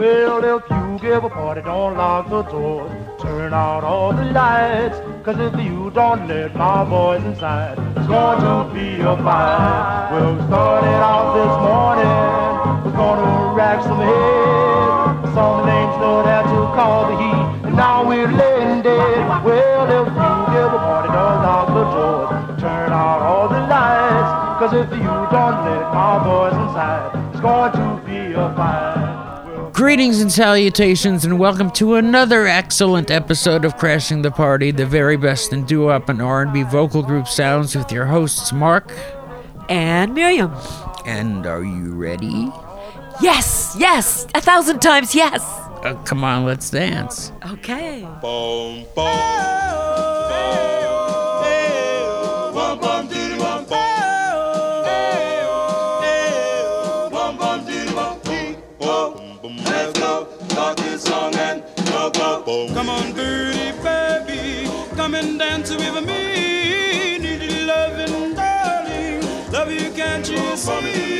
Well, if you give a party, don't lock the doors. Turn out all the lights. Cause if you don't let my boys inside, it's going to be a fight. Well, we started out this morning. We're gonna rack some heads. Some names know how to call the heat. And now we're laying dead. Well, if you give a party, don't lock the doors. Turn out all the lights. Cause if you don't let my boys inside, it's going to be a fight. Greetings and salutations, and welcome to another excellent episode of Crashing the Party, the very best in doo-wop and R&B vocal group sounds with your hosts Mark and Miriam. And are you ready? Yes, yes, a thousand times yes. Uh, come on, let's dance. Okay. Boom, boom. Come on, birdie, baby, come and dance with me. Need loving, darling. Love you, can't you see?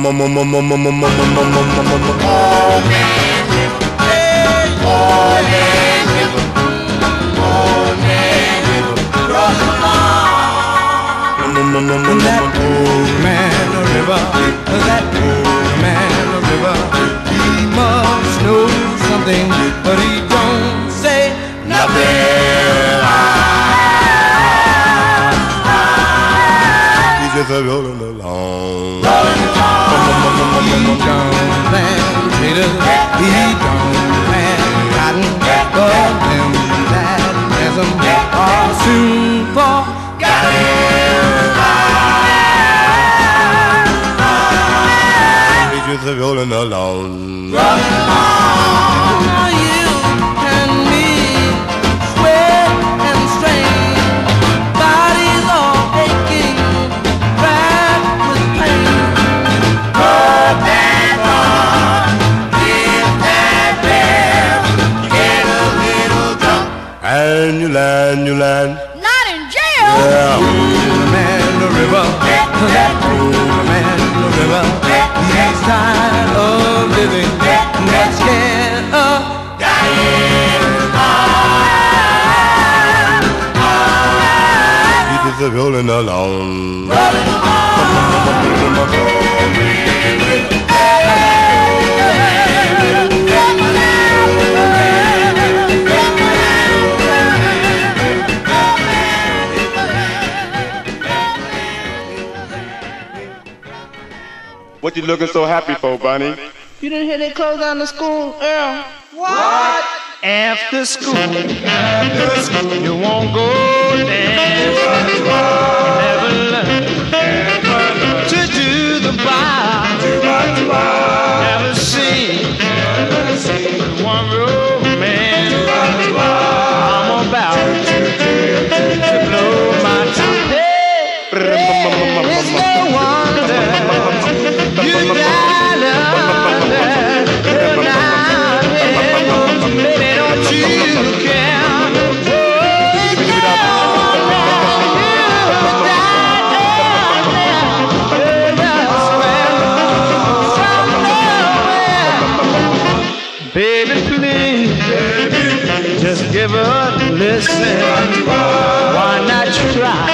That old man a river, that old man river. He must know something, but he don't say He's just looking so happy for, Bunny? You didn't hear they closed down the school, Earl? What? After school. After school. You won't go dance. Never learn to do the bar. Never seen one romance. I'm about to, to blow my top. Hey, it's no wonder give a listen. Why not try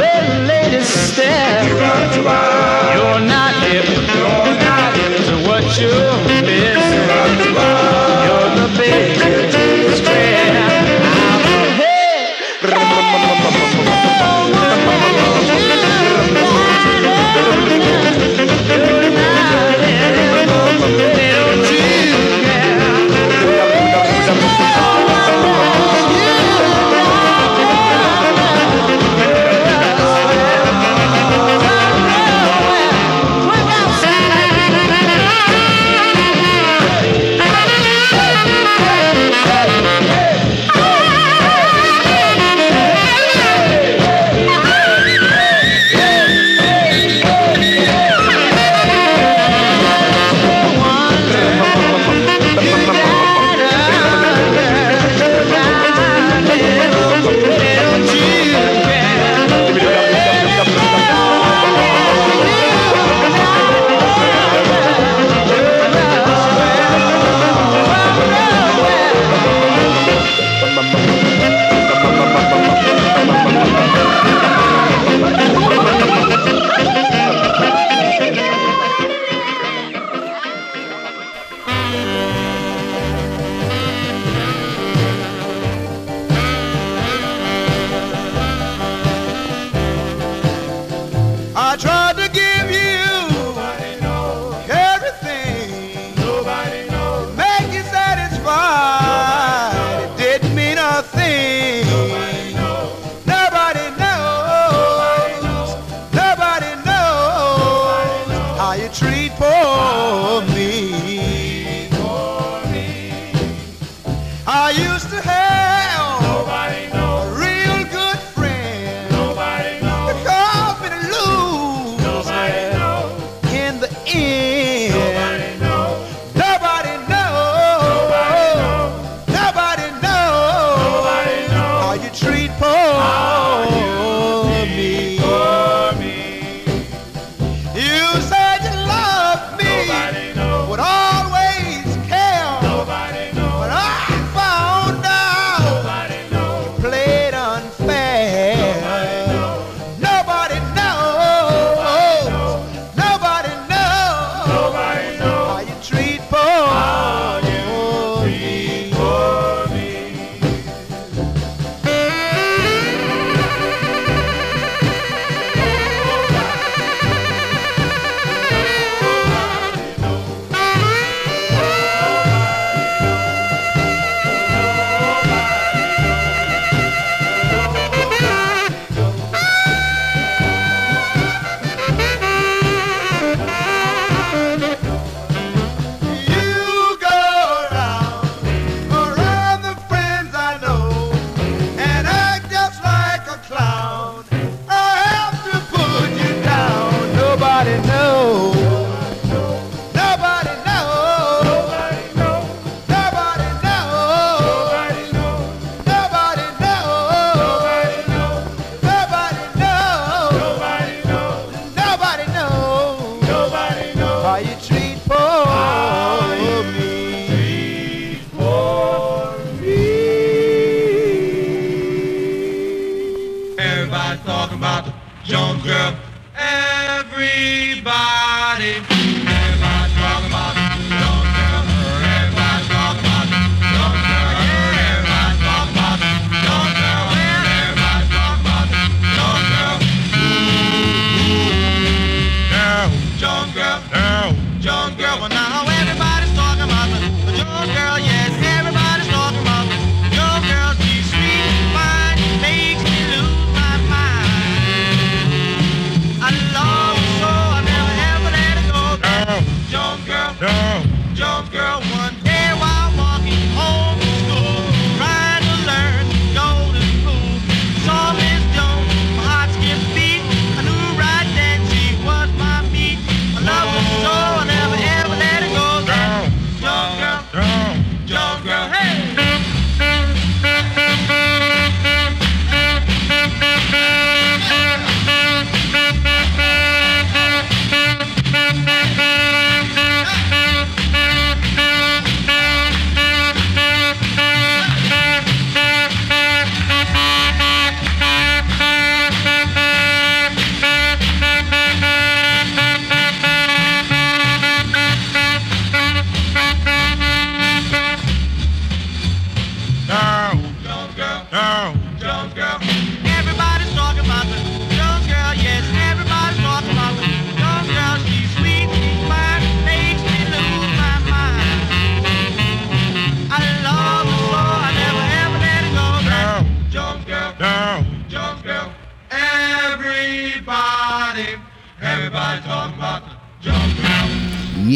the latest step? You're not hip to what you're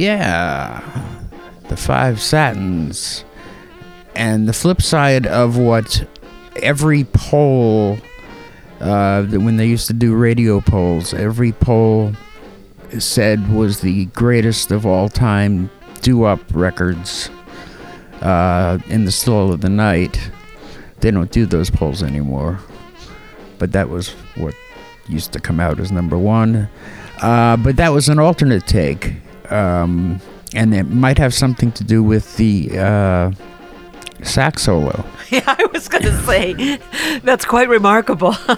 Yeah, the five satins. And the flip side of what every poll, uh, when they used to do radio polls, every poll said was the greatest of all time doo-wop records uh, in the still of the night. They don't do those polls anymore. But that was what used to come out as number one. Uh, but that was an alternate take. Um, and it might have something to do with the uh, sax solo. Yeah, I was going to say, that's quite remarkable.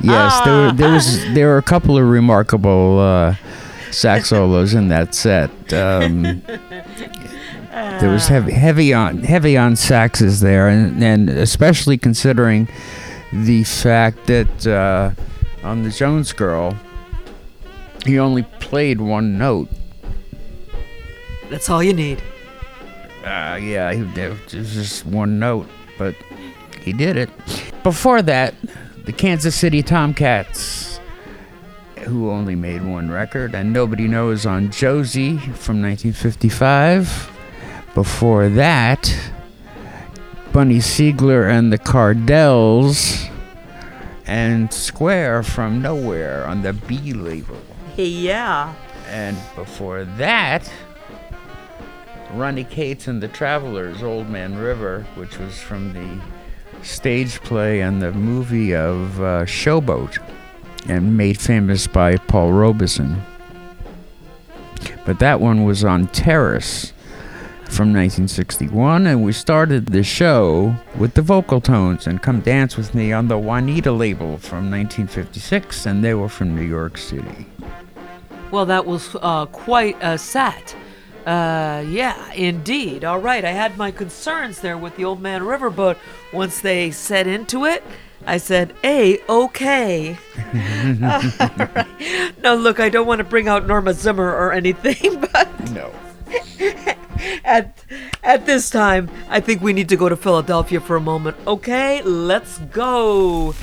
yes, there, were, there was there were a couple of remarkable uh, sax solos in that set. Um, there was heavy heavy on heavy on saxes there, and, and especially considering the fact that uh, on the Jones Girl, he only played one note. That's all you need. Uh, yeah, he, it was just one note, but he did it. Before that, the Kansas City Tomcats, who only made one record, and nobody knows on Josie from 1955. Before that, Bunny Sigler and the Cardells, and Square from Nowhere on the B label. Yeah. And before that, Ronnie Cates and the Travelers, Old Man River, which was from the stage play and the movie of uh, Showboat, and made famous by Paul Robeson. But that one was on Terrace from 1961, and we started the show with the Vocaltones and Come Dance With Me on the Juanita label from 1956, and they were from New York City. Well, that was uh, quite a set. Uh, yeah, indeed. All right, I had my concerns there with the Old Man Riverboat. once they set into it, I said, "A okay." All right. Now, look, I don't want to bring out Norma Zimmer or anything, but No. at at this time, I think we need to go to Philadelphia for a moment. Okay, let's go.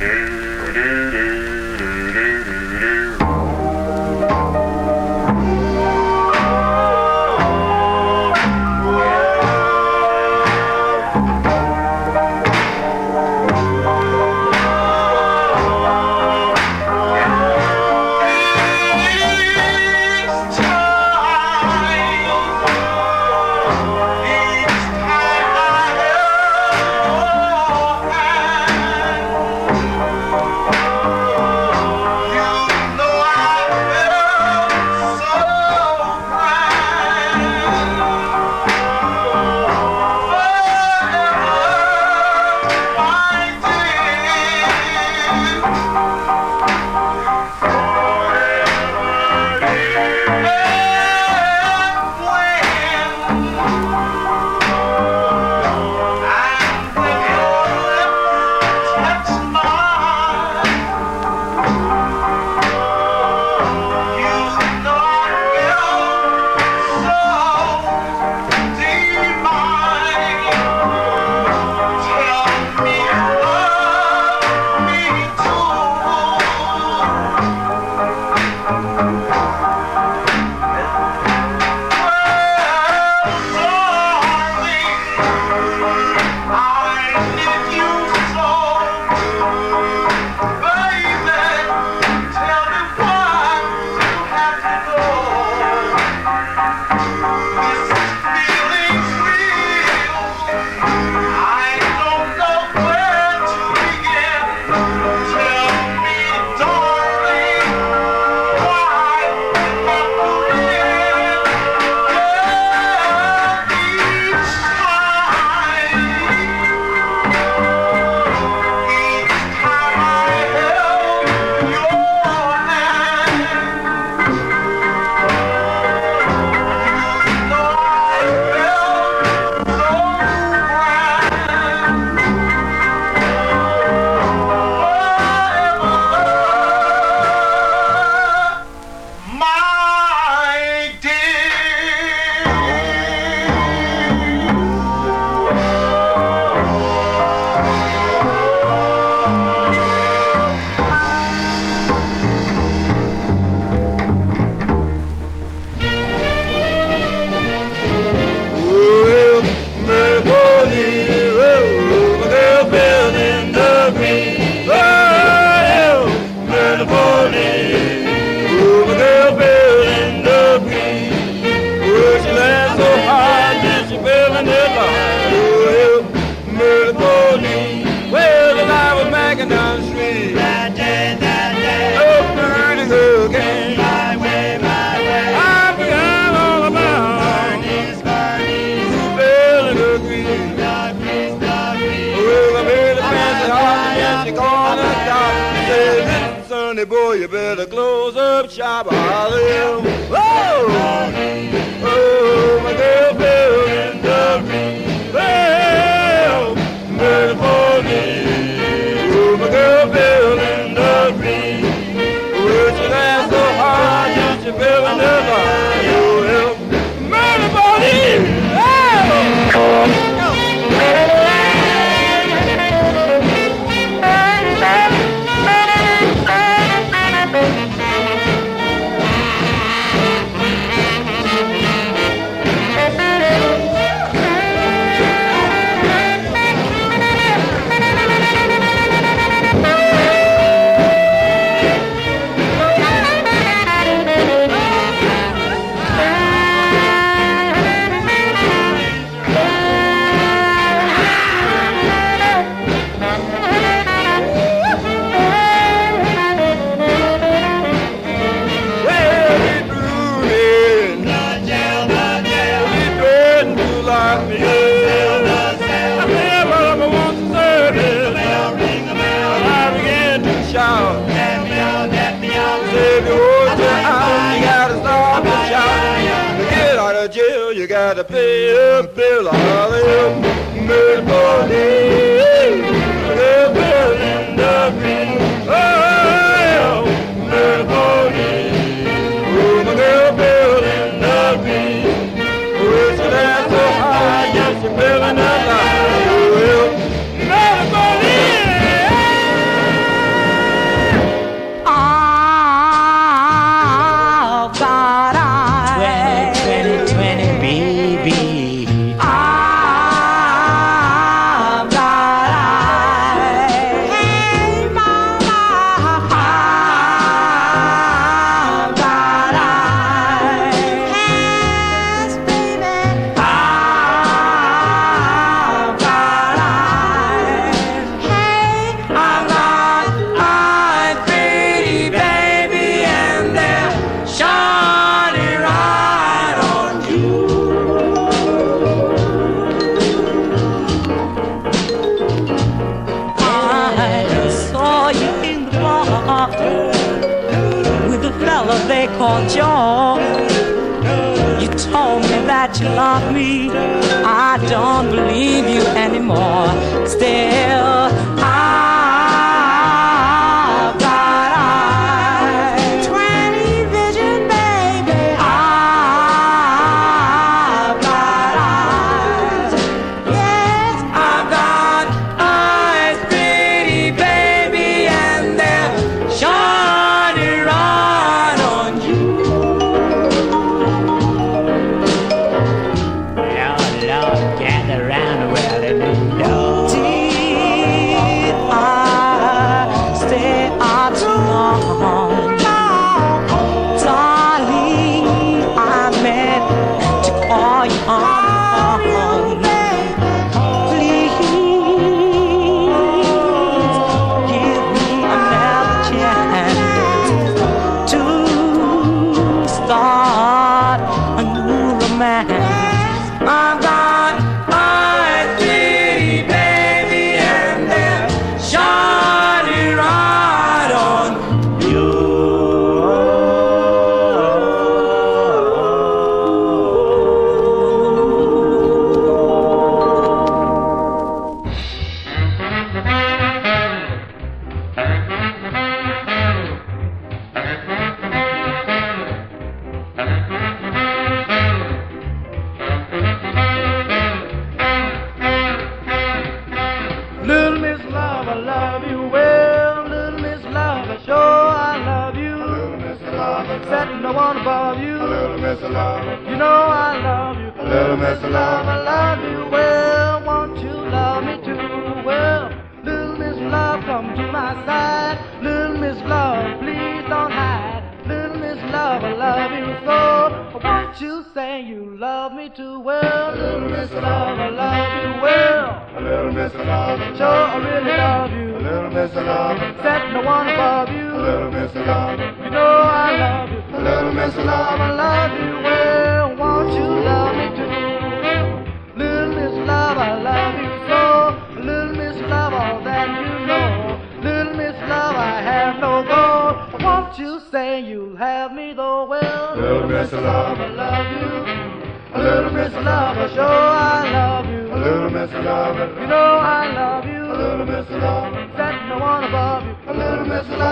A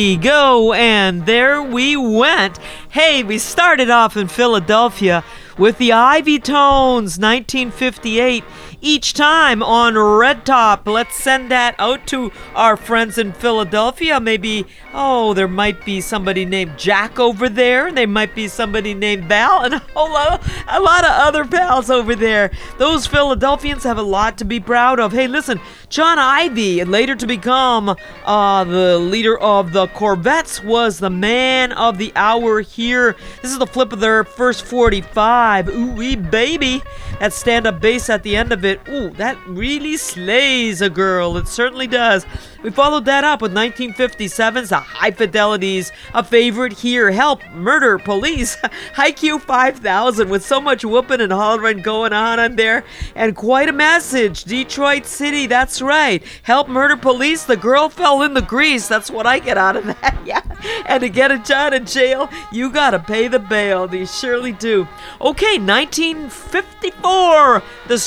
we go, and there we went. Hey, we started off in Philadelphia with the Ivy Tones, 1958. Each time on Red Top. Let's send that out to our friends in Philadelphia. Maybe, oh, there might be somebody named Jack over there. There might be somebody named Val, and a whole lot, a lot of other pals over there. Those Philadelphians have a lot to be proud of. Hey, listen, John Ivy, later to become uh, the leader of the Corvettes, was the man of the hour here. This is the flip of their first 45. Ooh wee baby. That stand up bass at the end of it. Ooh, that really slays a girl. It certainly does. We followed that up with 1957's The Hi-Fidelities, a favorite here. Help, Murder, Police, Hi-Q 5000 with so much whooping and hollering going on in there. And quite a message. Detroit City, that's right. Help, Murder, Police, the girl fell in the grease. That's what I get out of that. yeah. And to get a out in jail, you gotta pay the bail. You surely do. Okay, 1954. The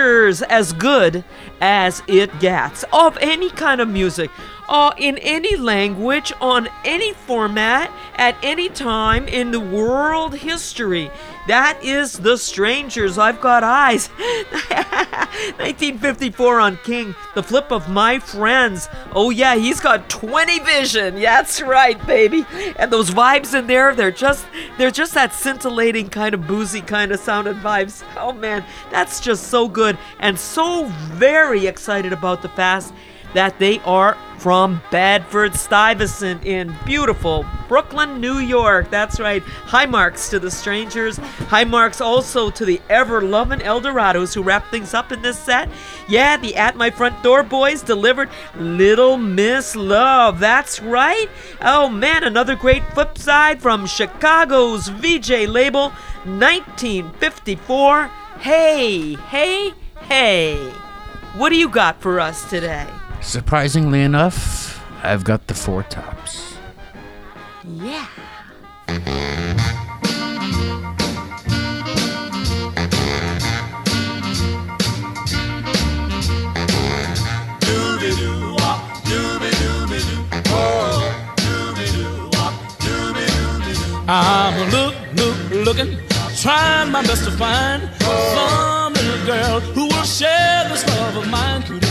As good as it gets. Of any kind of music. Uh, in any language, on any format, at any time in the world history. That is The Strangers. I've got eyes. 1954 on King, The Flip of My Friends. Oh, yeah, he's got 20 vision. Yeah, that's right, baby. And those vibes in there, they're just they're just that scintillating kind of boozy kind of sounded vibes. Oh man, that's just so good and so very excited about the fast that they are from Bedford Stuyvesant in beautiful Brooklyn, New York. That's right. High marks to the strangers. High marks also to the ever loving Eldorados who wrap things up in this set. Yeah, the At My Front Door Boys delivered Little Miss Love. That's right. Oh man, another great flip side from Chicago's Vee-Jay label, 1954. Hey, hey, hey. What do you got for us today? Surprisingly enough, I've got the four tops. Yeah. I'm look, look, looking, trying my best to find some little girl who will share this love of mine.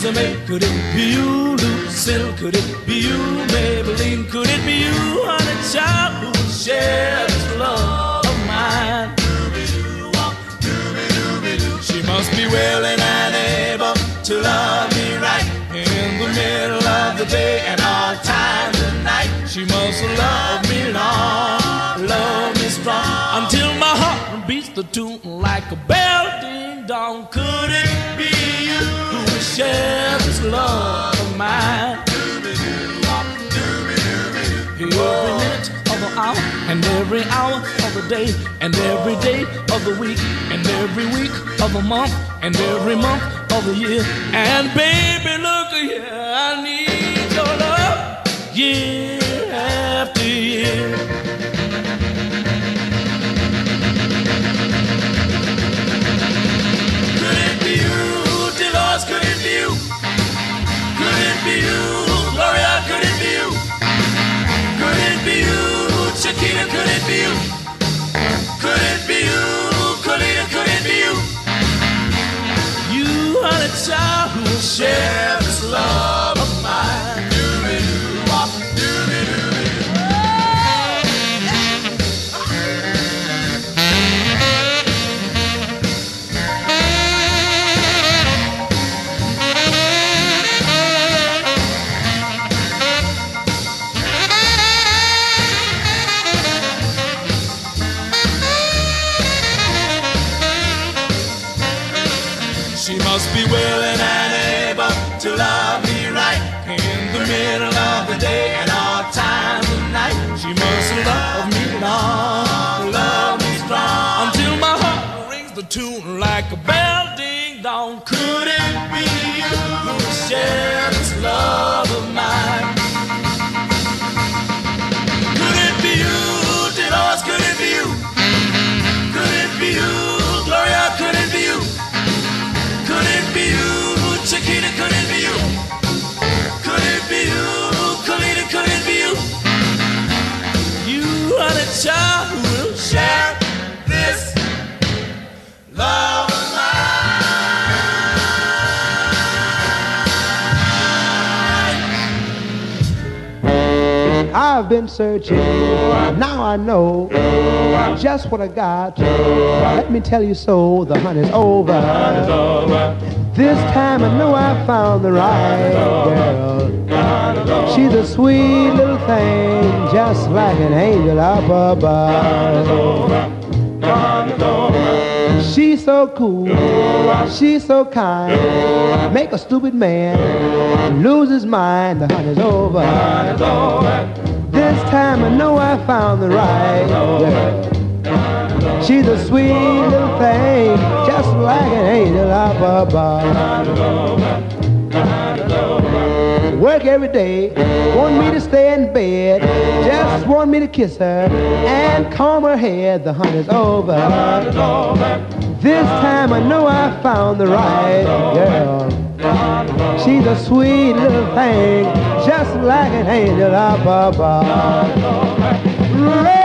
Could it be you, Lucille? Could it be you, Maybelline? Could it be you, honey child, who will share this love of mine? She must be willing and able to love me right in the middle of the day and all times of night. She must love me long, love me strong until my heart beats the tune like a bell ding dong. Could it be share this love of mine? Every minute of the hour and every hour of the day and every day of the week and every week of the month and every month of the year. And baby, look here, I need your love year after year. Share this love dong. Could it be you who share this love of mine? Could it be you, Dolores? Could it be you? Could it be you, Gloria? Could it be you? Could it be you, Chiquita? Could it be you? Could it be you, Colita? Could it be you? You are the child who will share this love I've been searching. Now I know just what I got. Let me tell you so. The hunt is over. This time I know I found the right girl. She's a sweet little thing, just like an angel up above. She's so cool, she's so kind, make a stupid man lose his mind. The hunt is over. This time I know I found the right girl. She's a sweet little thing, just like an angel up above. Work every day, want me to stay in bed, just want me to kiss her and comb her hair. The hunt is over. This time I know I found the right girl. She's a sweet little thing, just like an angel ah, up above.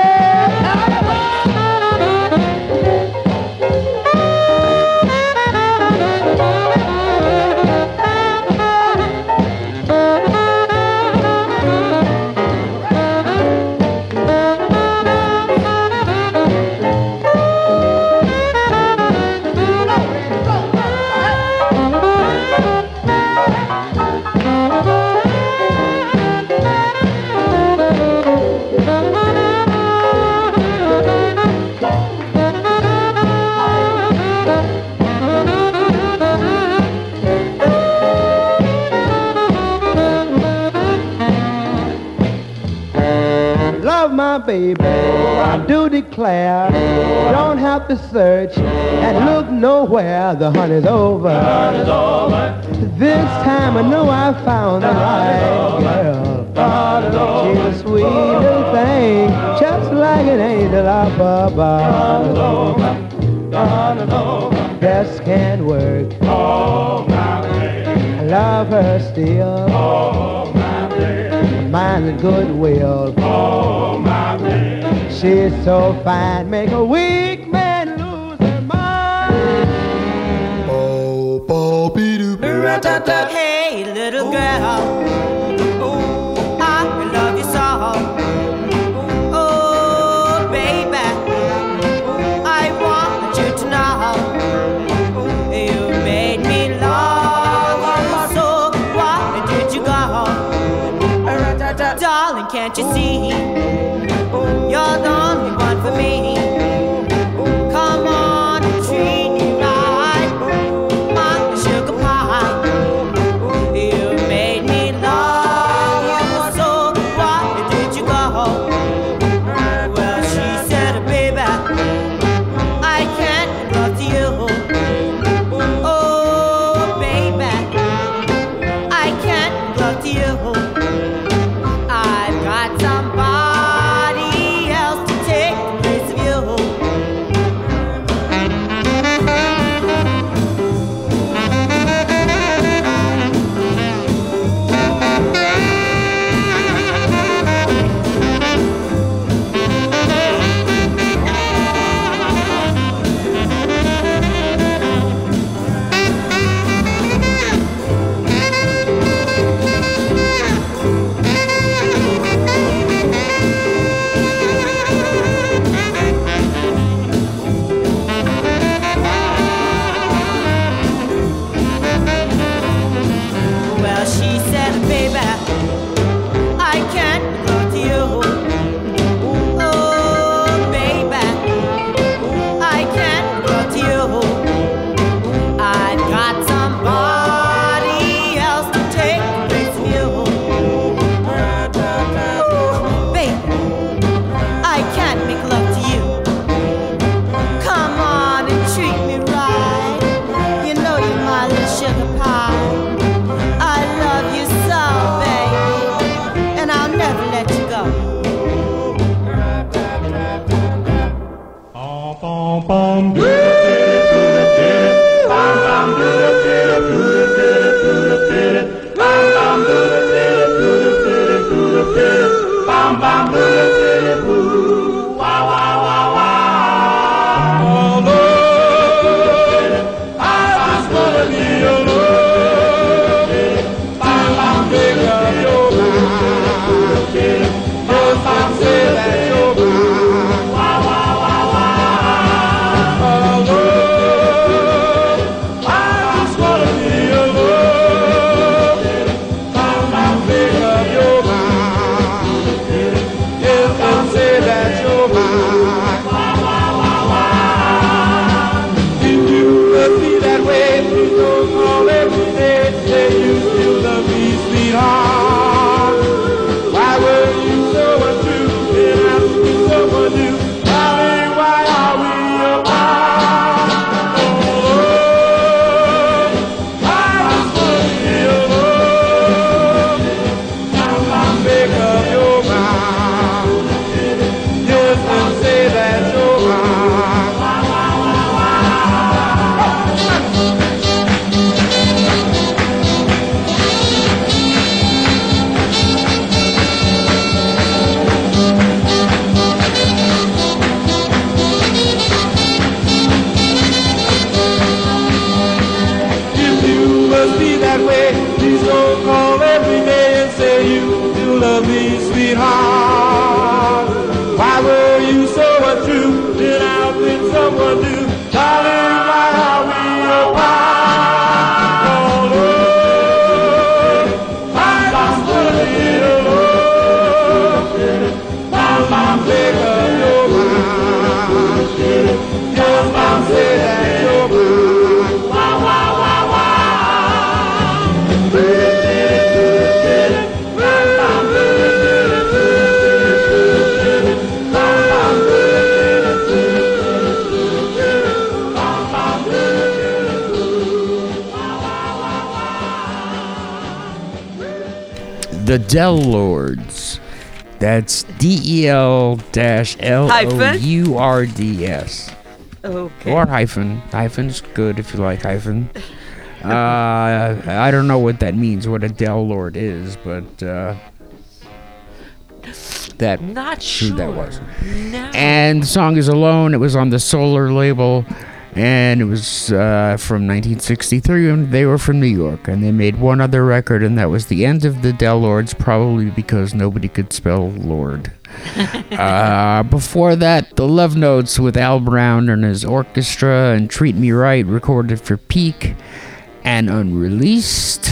Baby, I do declare. Don't have to search and look nowhere. The hunt is over. This time I know I found the right girl. She's a sweet little thing, just like an angel up above. Best can't work. I love her still. Mind and goodwill. She's so fine, make a weak man lose her mind. Oh, hey, little girl. Ooh, I The Del Lourds. That's D E L dash L O U R D S. Okay. Or hyphen. Hyphen's good if you like hyphen. Uh, I don't know what that means, what a Del Lord is, but uh, that Not who sure. that was. No. And the song is Alone. It was on the Solar label, and it was uh, from 1963, and they were from New York. And they made one other record, and that was the end of the Del Lourds, probably because nobody could spell Lord. uh, before that, the Love Notes with Al Brown and his orchestra, and Treat Me Right, recorded for Peak and unreleased.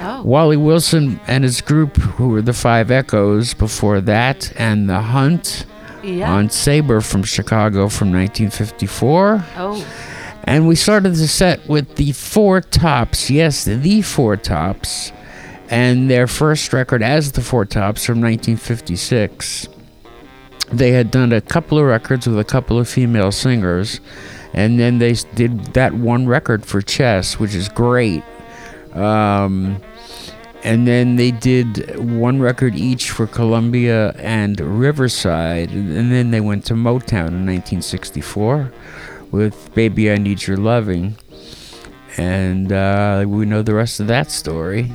Oh. Wally Wilson and his group, who were the Five Echoes before that, and The Hunt Yeah. on Sabre from Chicago from 1954. And we started the set with the Four Tops. Yes, the Four Tops. And their first record as the Four Tops from 1956. They had done a couple of records with a couple of female singers. And then they did that one record for Chess, which is great. Um, and then they did one record each for Columbia and Riverside, and then they went to Motown in 1964 with "Baby I Need Your Loving," and uh, we know the rest of that story.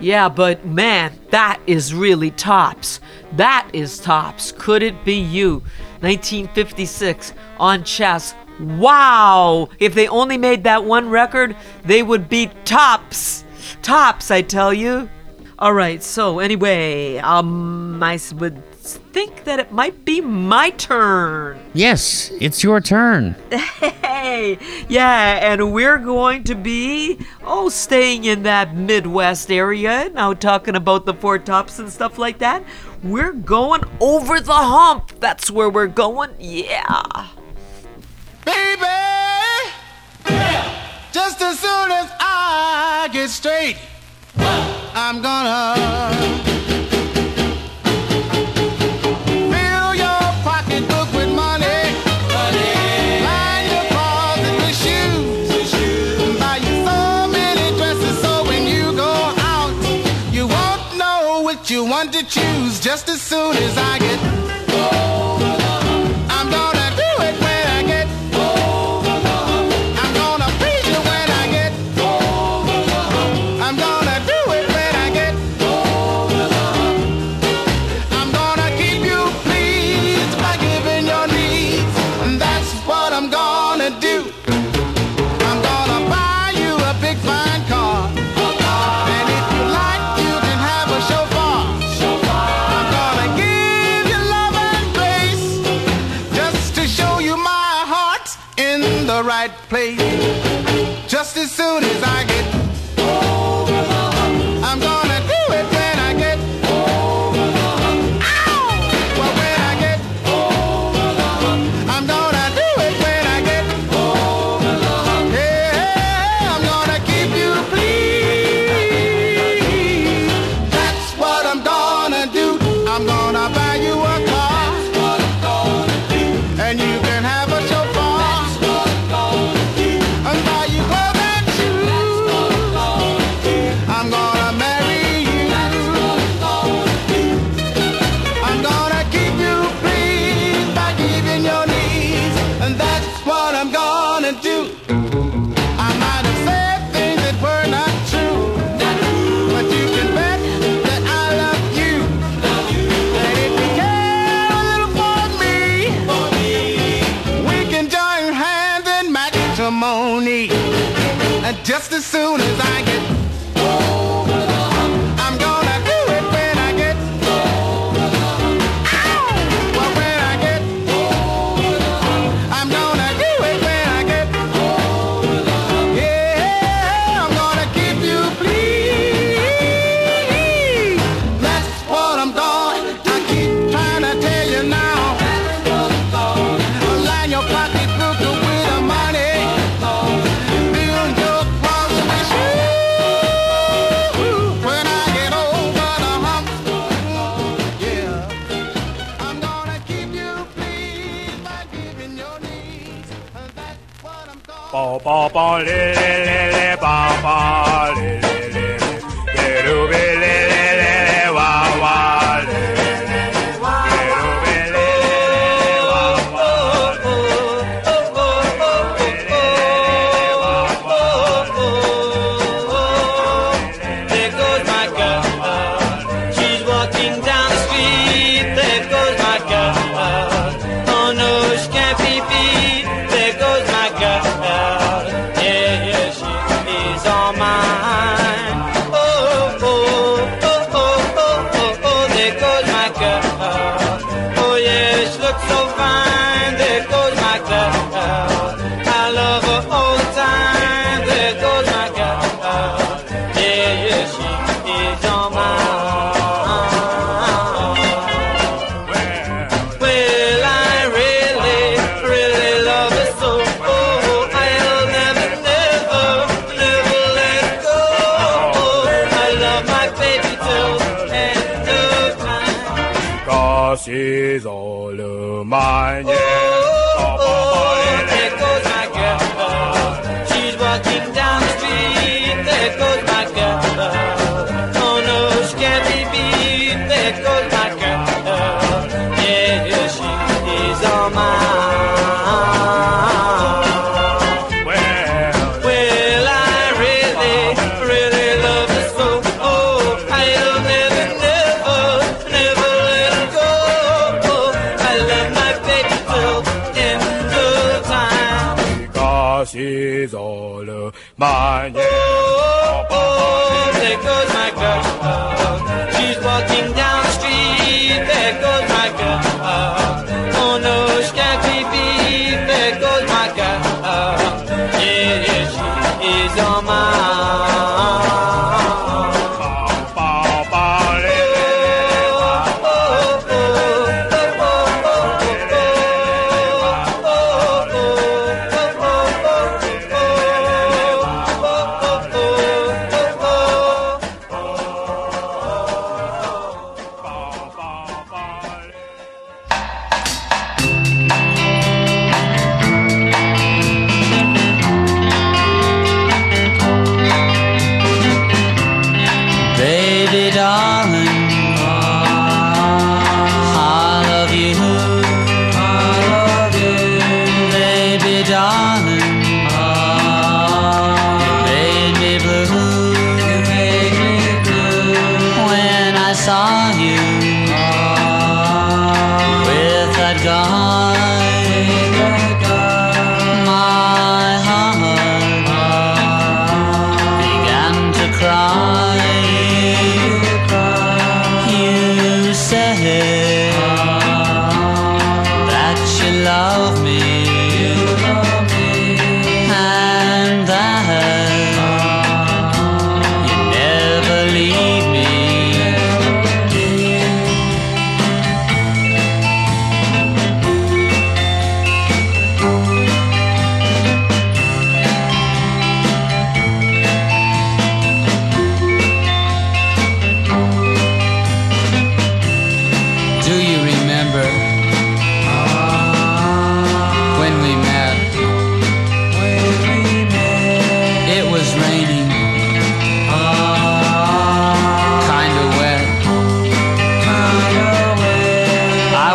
Yeah, but man, that is really tops. That is tops. Could it be you? 1956 on chess. Wow! If they only made that one record, they would be tops. Tops, I tell you. All right, so anyway, um, I would think that it might be my turn. Yes, it's your turn. Hey, yeah, and we're going to be, oh, staying in that Midwest area, now talking about the Four Tops and stuff like that. We're going over the hump. That's where we're going. Yeah. Baby, just as soon as I get straight, I'm gonna Just as soon as I get up all.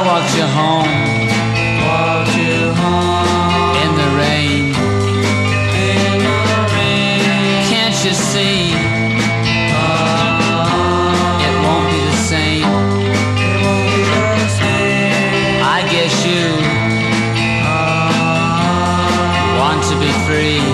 I'll walk you home. You home. In the rain. In the rain. Can't you see? Uh-huh. It won't be the same. I guess you uh-huh. want to be free.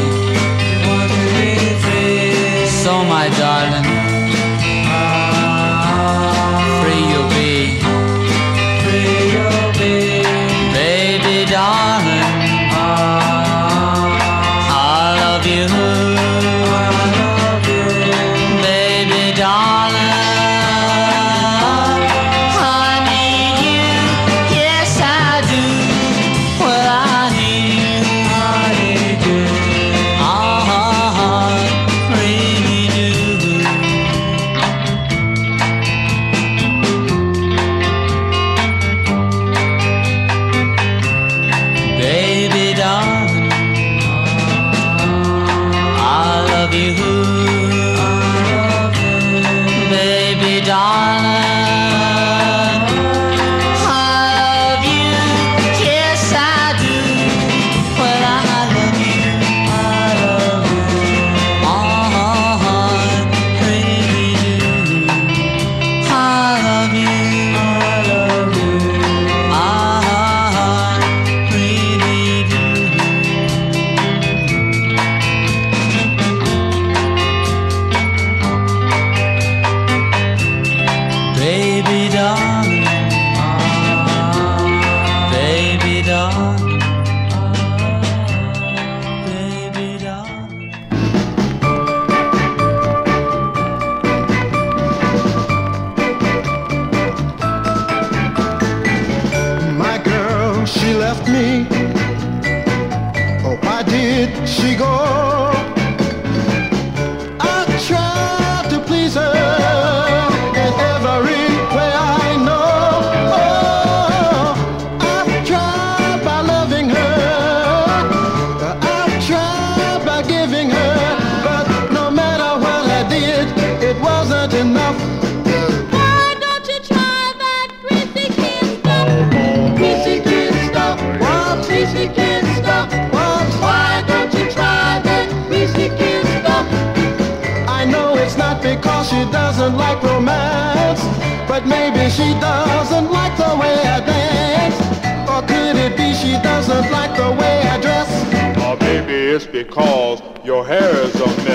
Maybe she doesn't like the way I dance. Or could it be she doesn't like the way I dress? Or maybe it's because your hair is a mess.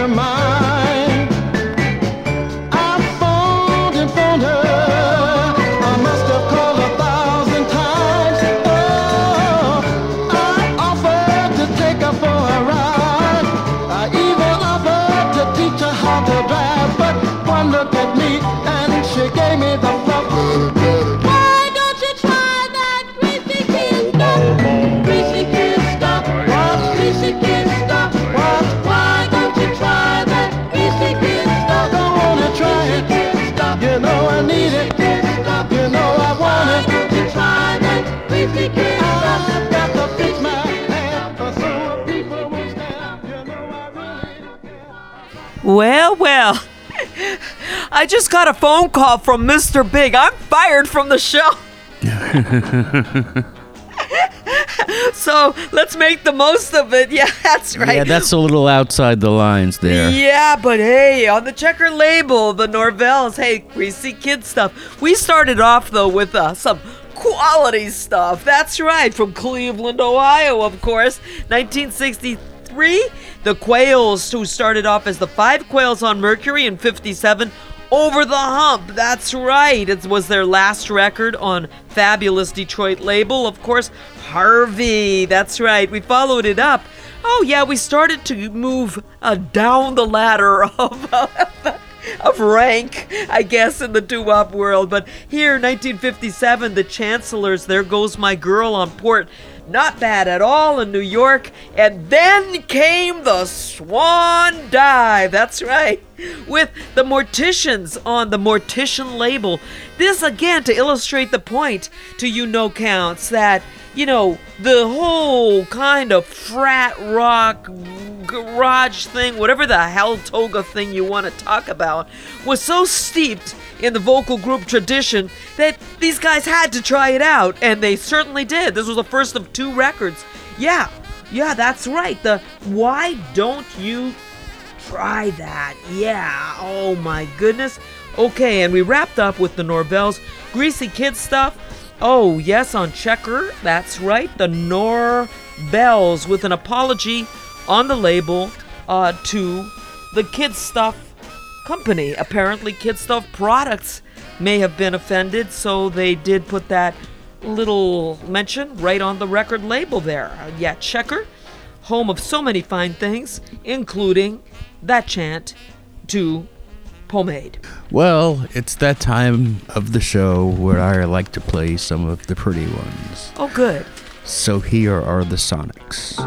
Well, well. I just got a phone call from Mr. Big. I'm fired from the show. so let's make the most of it. Yeah, that's right. Yeah, that's a little outside the lines there. Yeah, but hey, on the checker label, the Norvells, hey, greasy kid stuff. We started off though with uh, some quality stuff. That's right, from Cleveland, Ohio, of course, 1963. The Quails, who started off as the Five Quails on Mercury in 57. Over the Hump, that's right. It was their last record on fabulous Detroit label, of course, Harvey. That's right. We followed it up. Oh yeah, we started to move uh, down the ladder of of rank, I guess, in the doo-wop world. But here, 1957, the Chancellors, "There Goes My Girl" on port. Not bad at all in New York. And then came the Swan Dive. That's right. With the Morticians on the Mortician label. This again to illustrate the point to you no counts that, you know, the whole kind of frat rock garage thing, whatever the hell toga thing you want to talk about, was so steeped in the vocal group tradition that these guys had to try it out, and they certainly did. This was the first of two records. Yeah, yeah, that's right. The Why Don't You Try That? Yeah, oh my goodness. Okay, and we wrapped up with the Norvells Greasy Kid stuff. Oh, yes, on Checker. That's right, the Norvells with an apology on the label uh, to the Kid Stuff company. Apparently, Kid Stuff products may have been offended, so they did put that little mention right on the record label there. Uh, yeah, Checker, home of so many fine things, including that chant to Pomade. Well, it's that time of the show where I like to play some of the pretty ones. Oh, good. So here are the Sonics.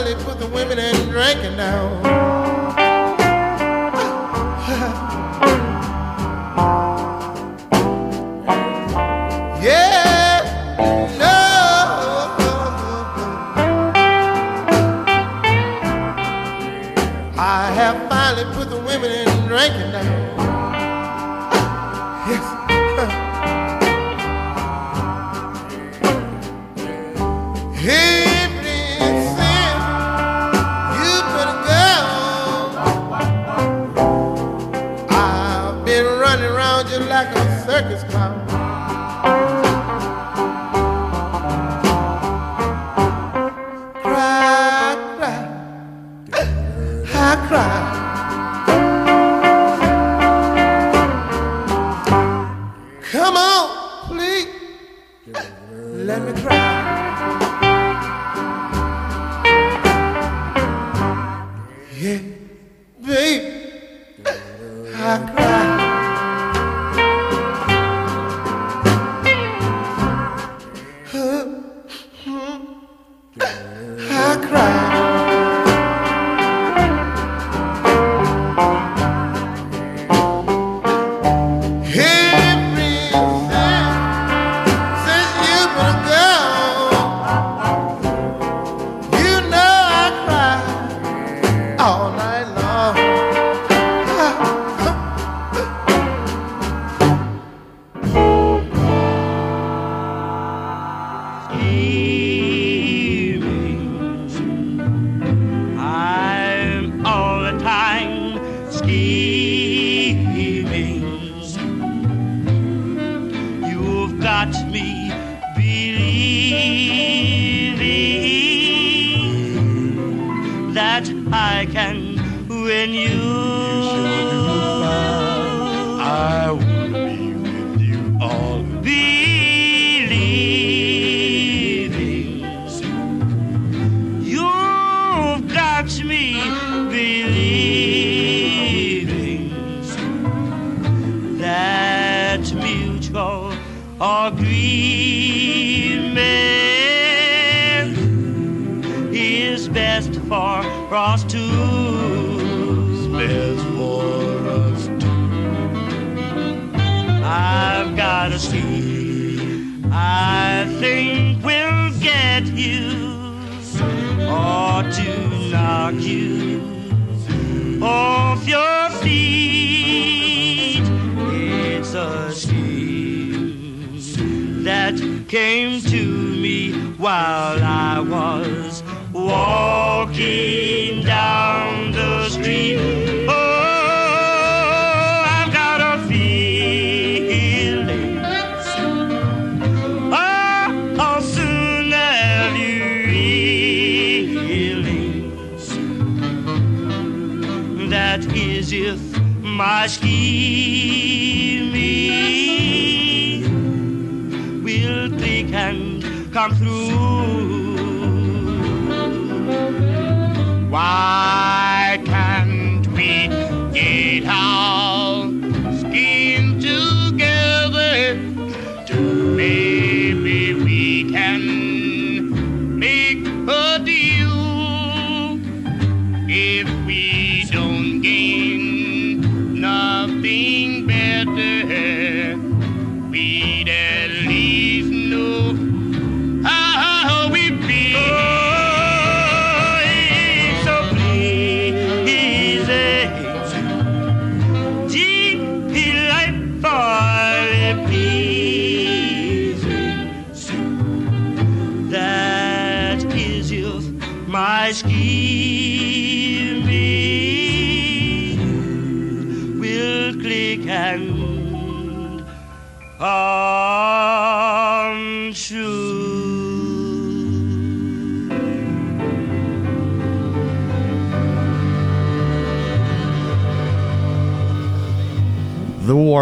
Finally put the women in drinking now.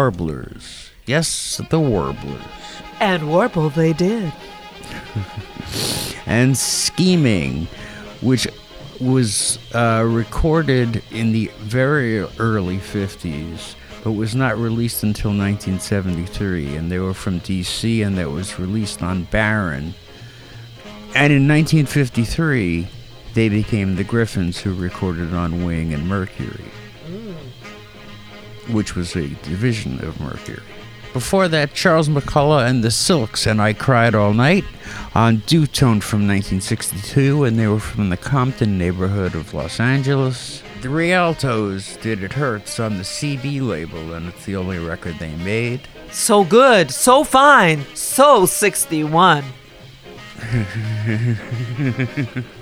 Warblers. Yes, the Warblers. And warble they did. and Scheming, which was uh, recorded in the very early 50s, but was not released until 1973. And they were from DC, and that was released on Baron. And in 1953, they became the Griffins, who recorded on Wing and Mercury, which was a division of Mercury. Before that, Charles McCullough and the Silks and I Cried All Night on Dootone from 1962, and they were from the Compton neighborhood of Los Angeles. The Rialtos did It Hurts on the CD label, and it's the only record they made. So good, so fine, so 61.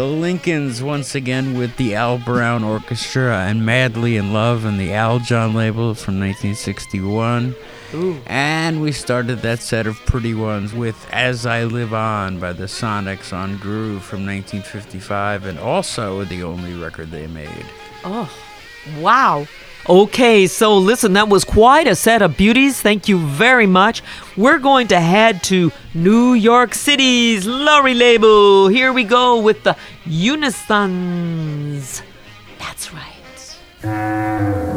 The Lincolns once again with the Al Brown Orchestra and Madly in Love and the Al John label from 1961. Ooh. And we started that set of pretty ones with As I Live On by the Sonics on Groove from 1955 and also the only record they made. Oh, wow. Okay, so listen, that was quite a set of beauties. Thank you very much. We're going to head to New York City's Lori label. Here we go with the Unisons. That's right.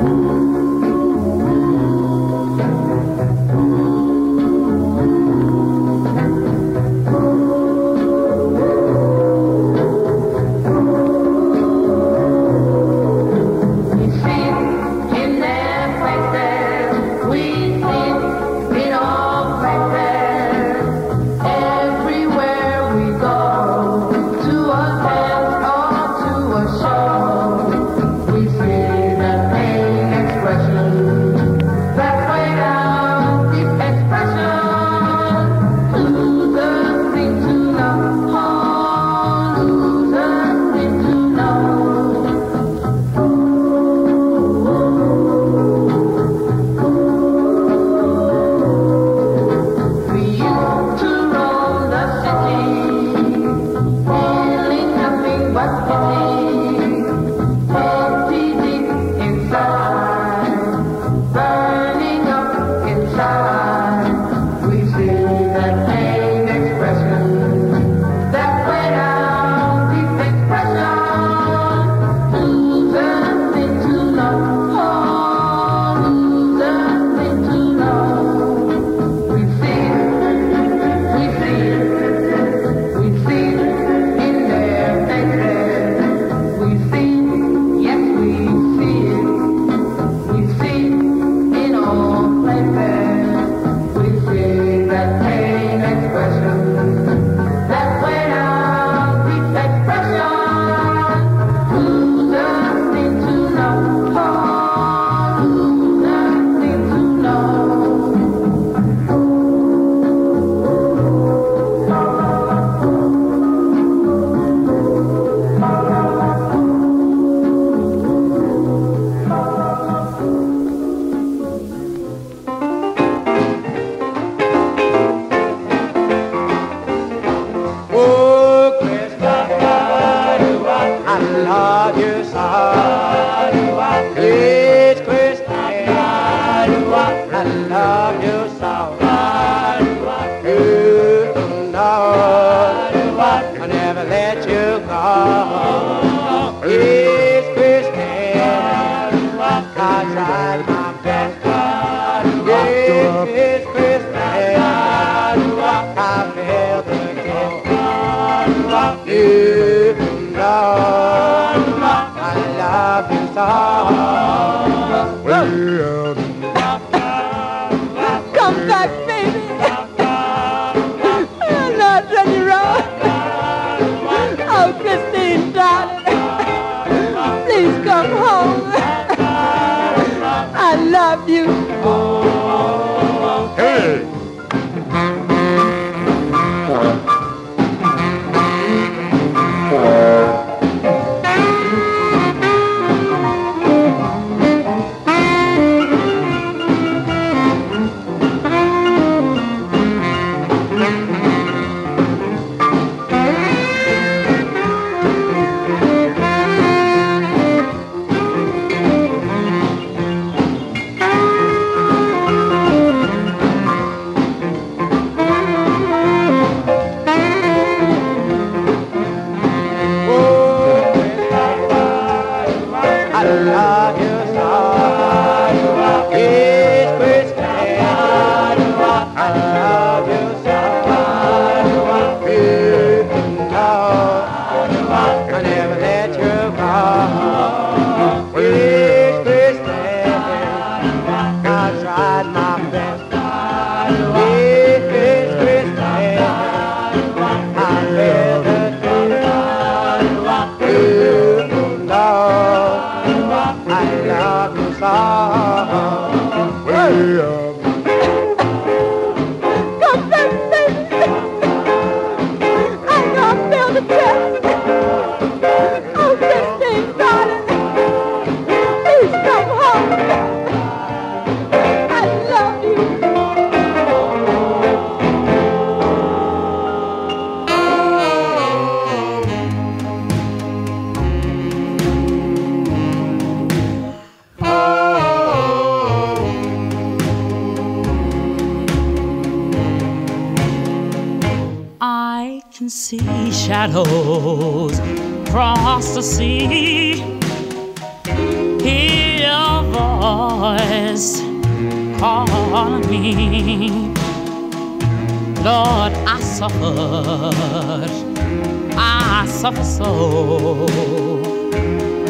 Suffer so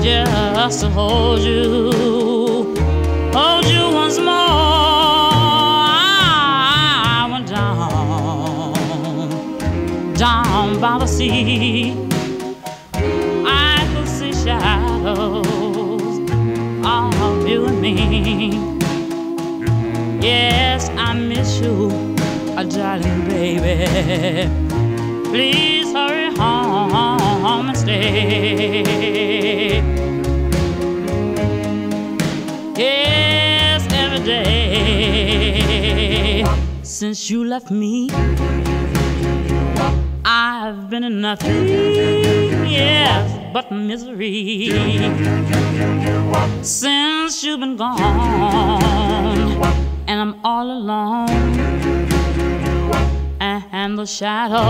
just to hold you, hold you once more. I went down, down by the sea. I could see shadows of you and me. Yes, I miss you, a darling baby. Please stay. Yes, every day since you left me, I've been in nothing, yes, but misery. Since you've been gone, and I'm all alone and the shadows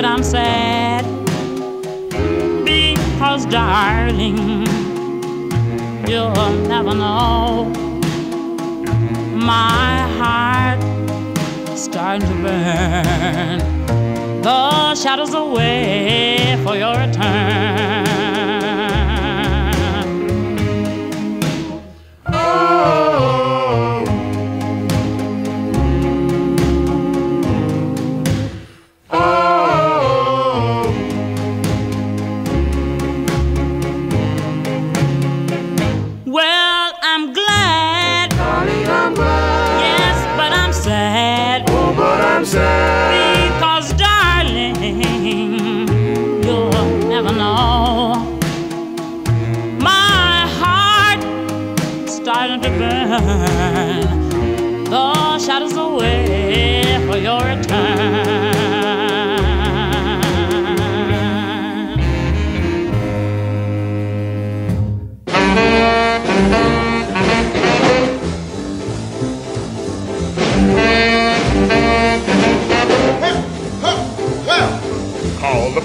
but I'm sad because, darling, you'll never know. My heart starting to burn. The shadows away for your return.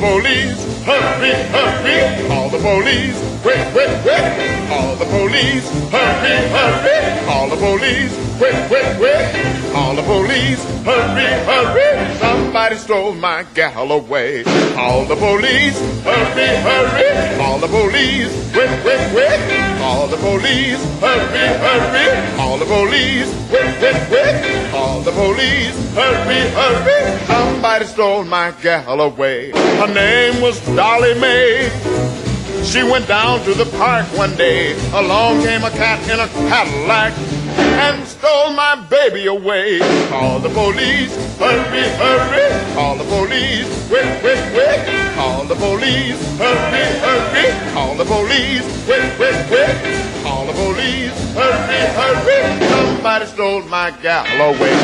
Police, hurry, hurry. Call the police, quick, quick, quick. Call the police, hurry, hurry. Call the police, quick, quick, quick. Call the police, hurry, hurry. Somebody stole my gal away. Call the police, hurry, hurry. Call the police, quick, quick, quick. Call the police, hurry, hurry. Call the police, quick, quick, quick. Call the police, hurry, hurry. Somebody stole my gal away. Her name was Dolly Mae. She went down to the park one day. Along came a cat in a Cadillac and stole my baby away. Call the police, hurry, hurry. Call the police, quick, quick, quick. Call the police, hurry, hurry. Call the police, quick, quick, quick. Call the police, hurry, hurry. Somebody stole my gal away.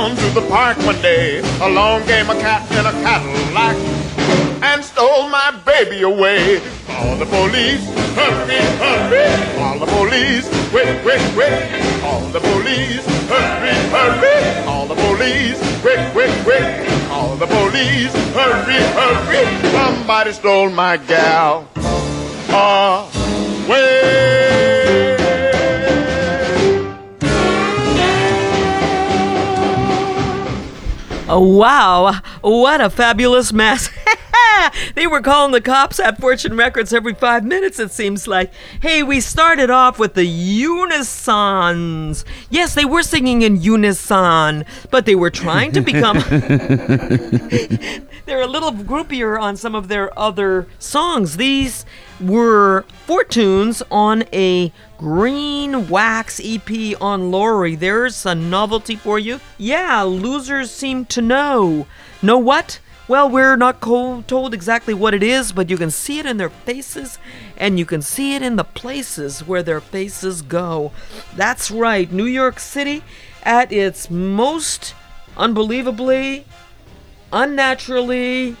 Down to the park one day. Along came a cat in a Cadillac and stole my baby away. Call the police, hurry, hurry. Call the police, quick, quick, quick. Call the police, hurry, hurry. Call the police, quick, quick, quick. Call the police, hurry, hurry. Somebody stole my gal away. Oh, wow. What a fabulous mess. they were calling the cops at Fortune Records every five minutes, it seems like. Hey, we started off with the Unisons. Yes, they were singing in unison, but they were trying to become. They're a little groupier on some of their other songs. These were four tunes on a green wax EP on Lori. There's a novelty for you. Yeah, losers seem to know. Know what? Well, we're not told exactly what it is, but you can see it in their faces, and you can see it in the places where their faces go. That's right, New York City at its most unbelievably, unnaturally,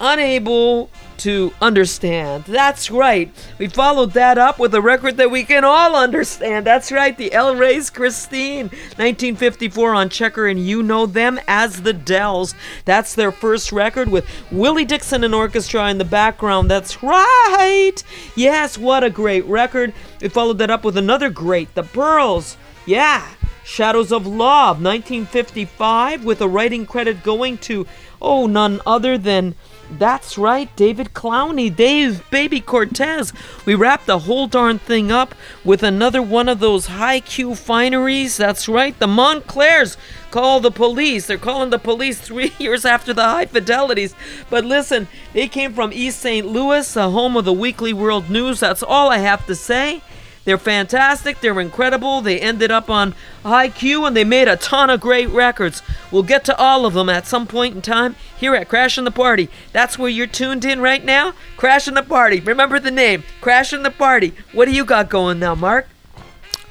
unable to understand. That's right. We followed that up with a record that we can all understand. That's right, the El Rey's Christine, 1954 on Checker, and you know them as the Dells. That's their first record with Willie Dixon and orchestra in the background. That's right. Yes, what a great record. We followed that up with another great, The Pearls. Yeah. Shadows of Love, 1955, with a writing credit going to, oh, none other than that's right, David Clowney, Dave Baby Cortez. We wrapped the whole darn thing up with another one of those Hi-Q fineries. That's right, the Montclairs call the police. They're calling the police three years after the Hi-Fidelities. But listen, they came from East St. Louis, the home of the Weekly World News. That's all I have to say. They're fantastic. They're incredible. They ended up on Hi-Q and they made a ton of great records. We'll get to all of them at some point in time here at Crashing the Party. That's where you're tuned in right now. Crashing the Party. Remember the name. Crashing the Party. What do you got going now, Mark?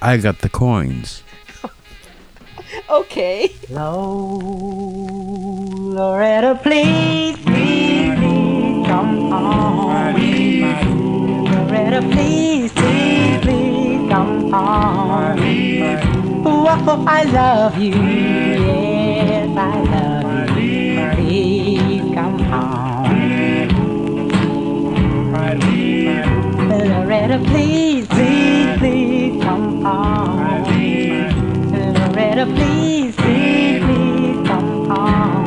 I got the coins. Okay. Loretta, please, please, please come home. Loretta, please, please, please come home. Oh, I love you. Yes, I love you. Please come home. Loretta, please, please, please come home. Loretta, please, please, please come home.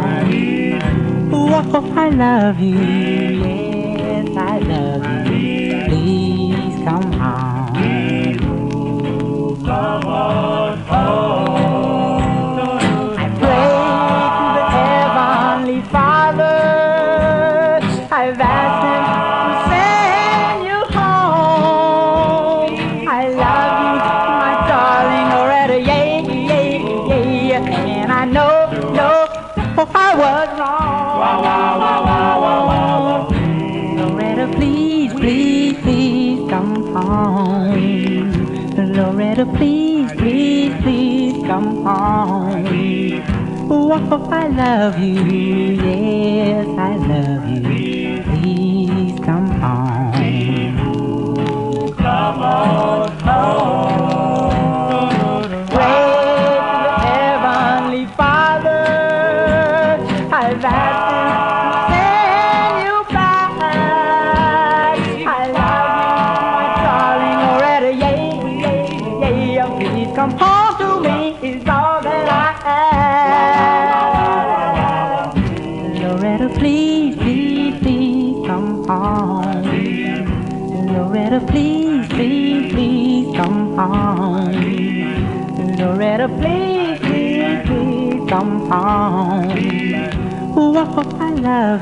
Oh, I love you. Yes, I love you. Please I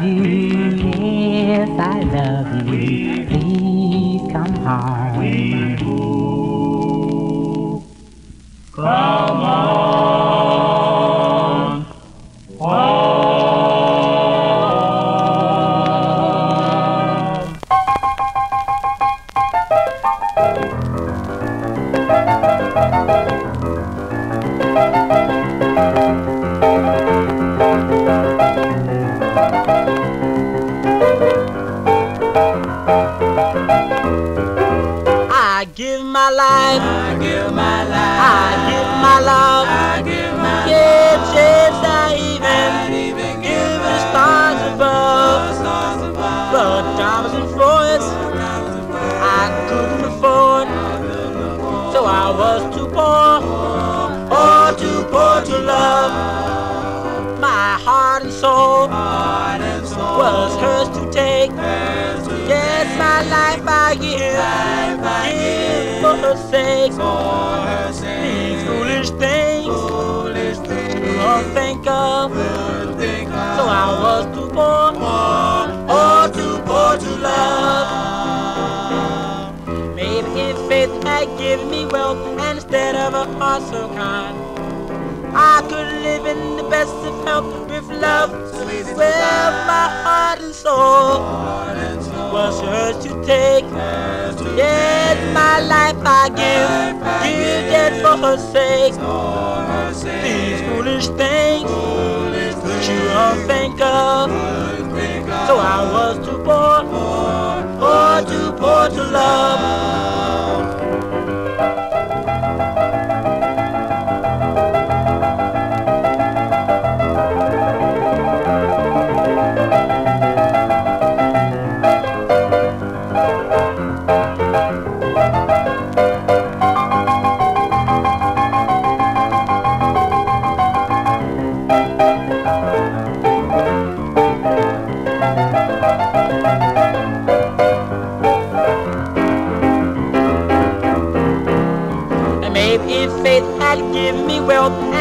love give for her sake. These foolish things, you don't think of. So I was too poor, oh too poor to love. Maybe if faith had given me wealth instead of a heart so kind, I could live in the best of health with love, with my heart and soul. Was yours to take. Yet my life I give, give yet for her sake. These foolish things that you don't think of. So I was too poor, oh too poor to love.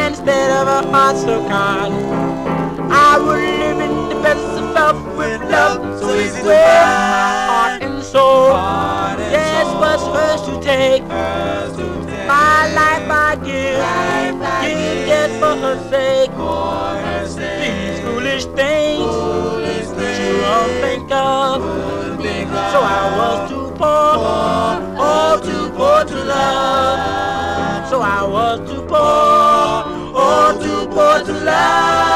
Instead of a heart so kind, I would live in the best of health with love, so easy with my heart and soul. Yes, what's hers to take? My life I give, give yet for her sake. These foolish things that you don't think of. So I was too poor, oh too poor to love. So I was poor, too poor to love.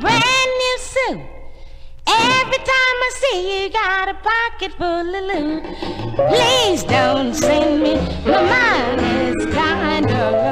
Brand new suit. Every time I see you, got a pocket full of loot. Please don't send me, my mind is kinda low.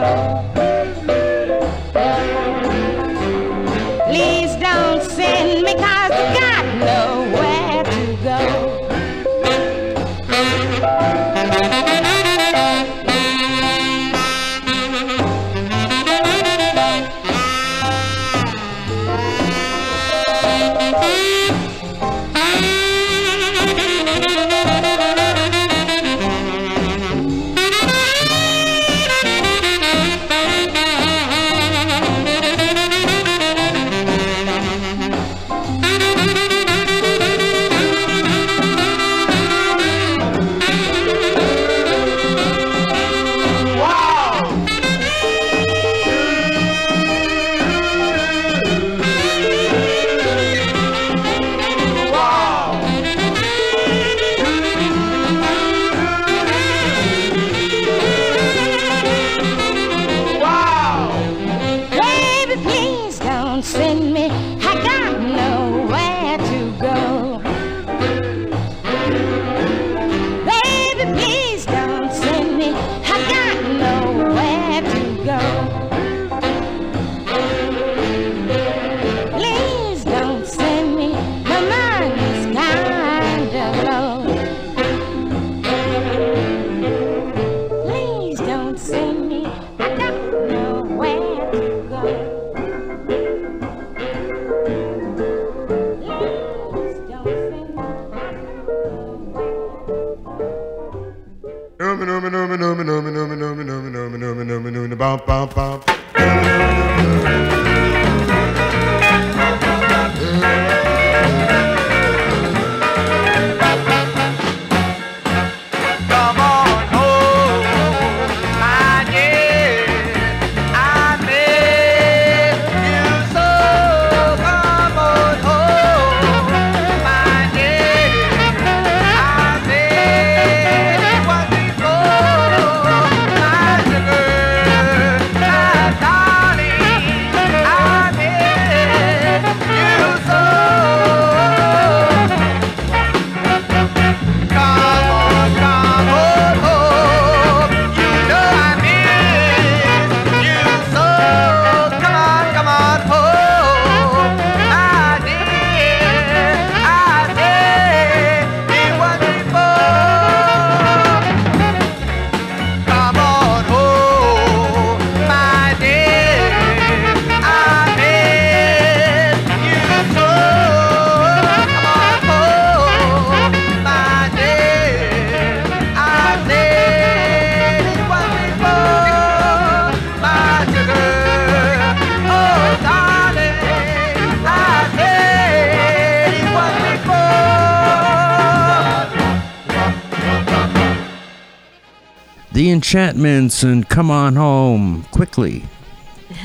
The and Come On Home quickly.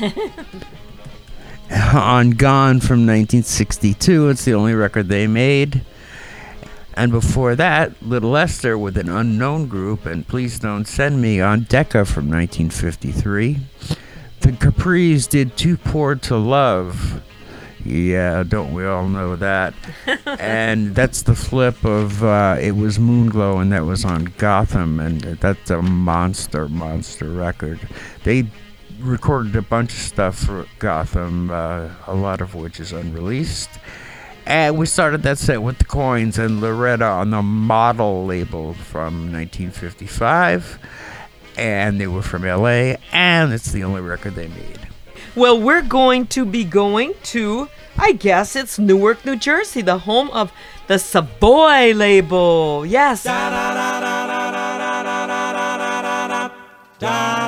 on Gone from 1962. It's the only record they made. And before that, Little Esther with an unknown group and Please Don't Send Me on Decca from 1953. The Capris did Too Poor to Love. Yeah, don't we all know that? And that's the flip of uh, it was Moonglow, and that was on Gotham, and that's a monster, monster record. They recorded a bunch of stuff for Gotham, uh, a lot of which is unreleased. And we started that set with the coins and Loretta on the model label from 1955. And they were from LA, and it's the only record they made. Well, we're going to be going to, I guess it's Newark, New Jersey, the home of the Savoy label. Yes. this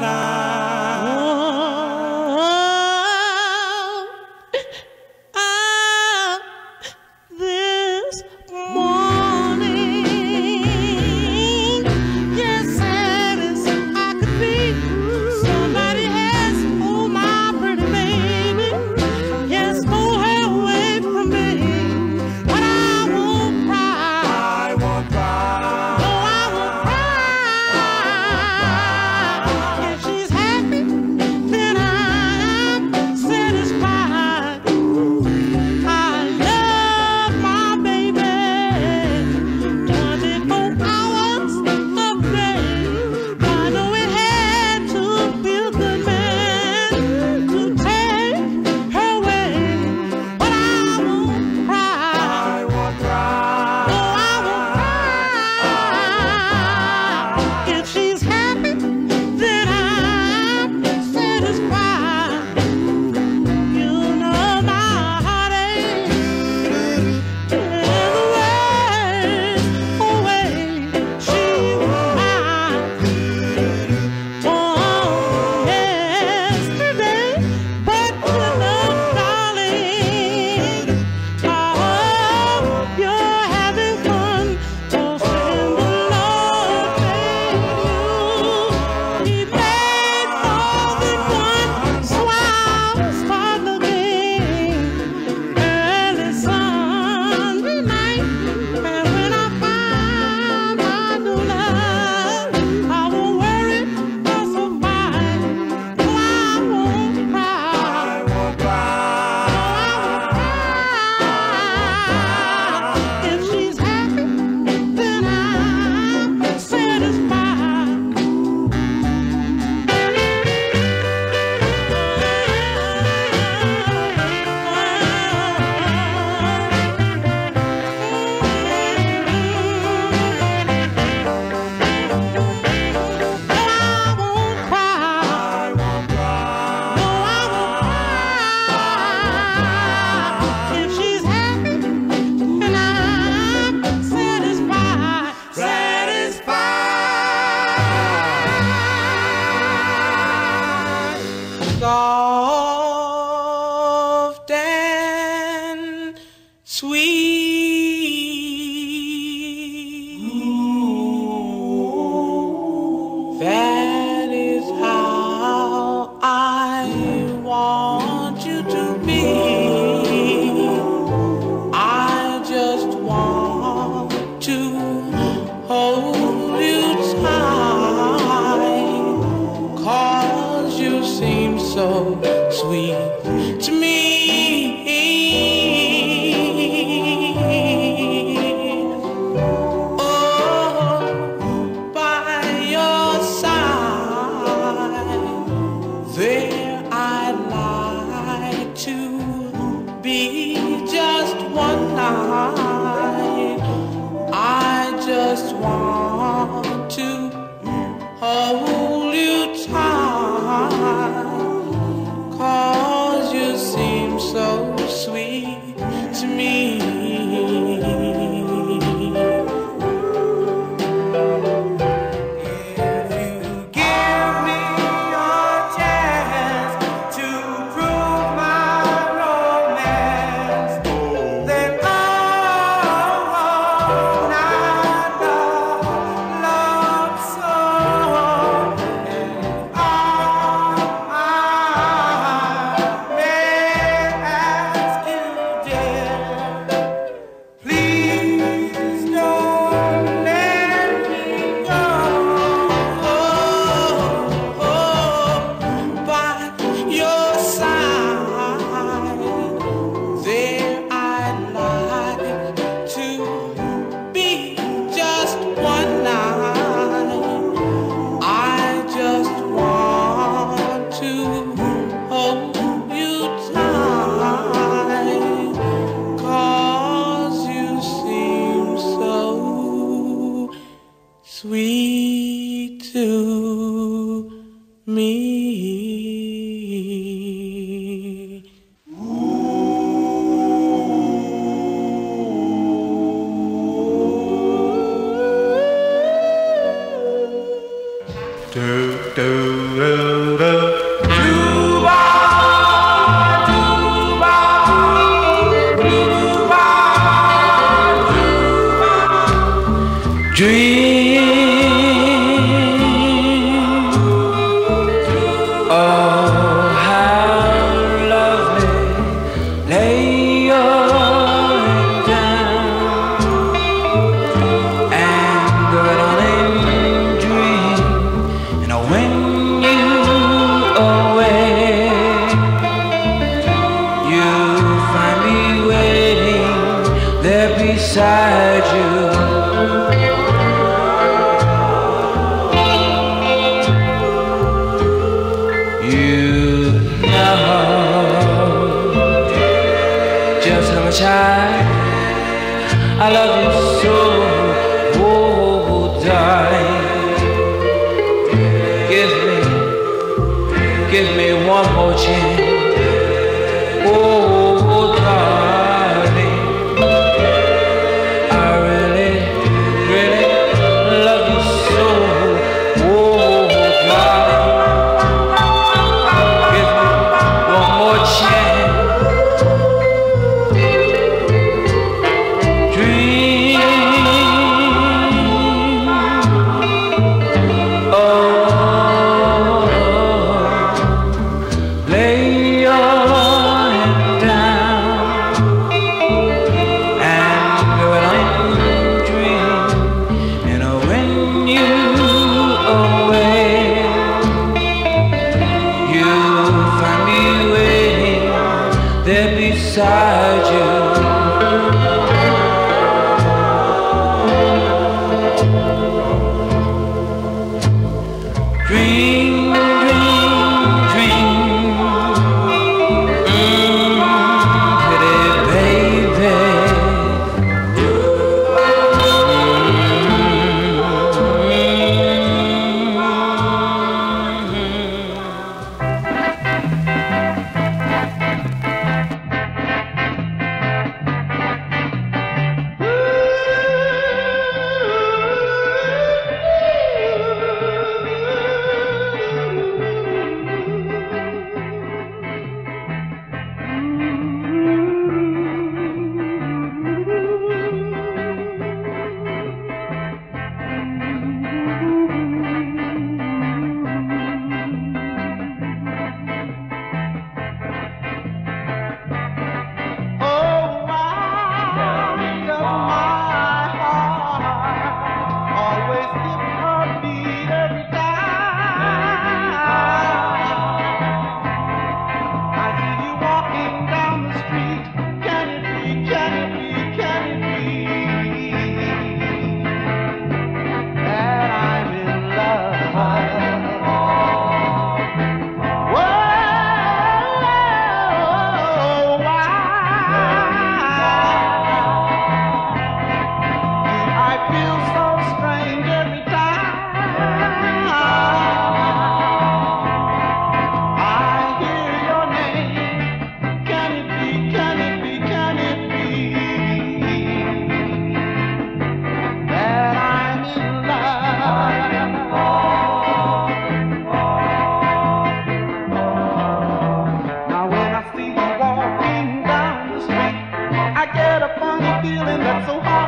Dream.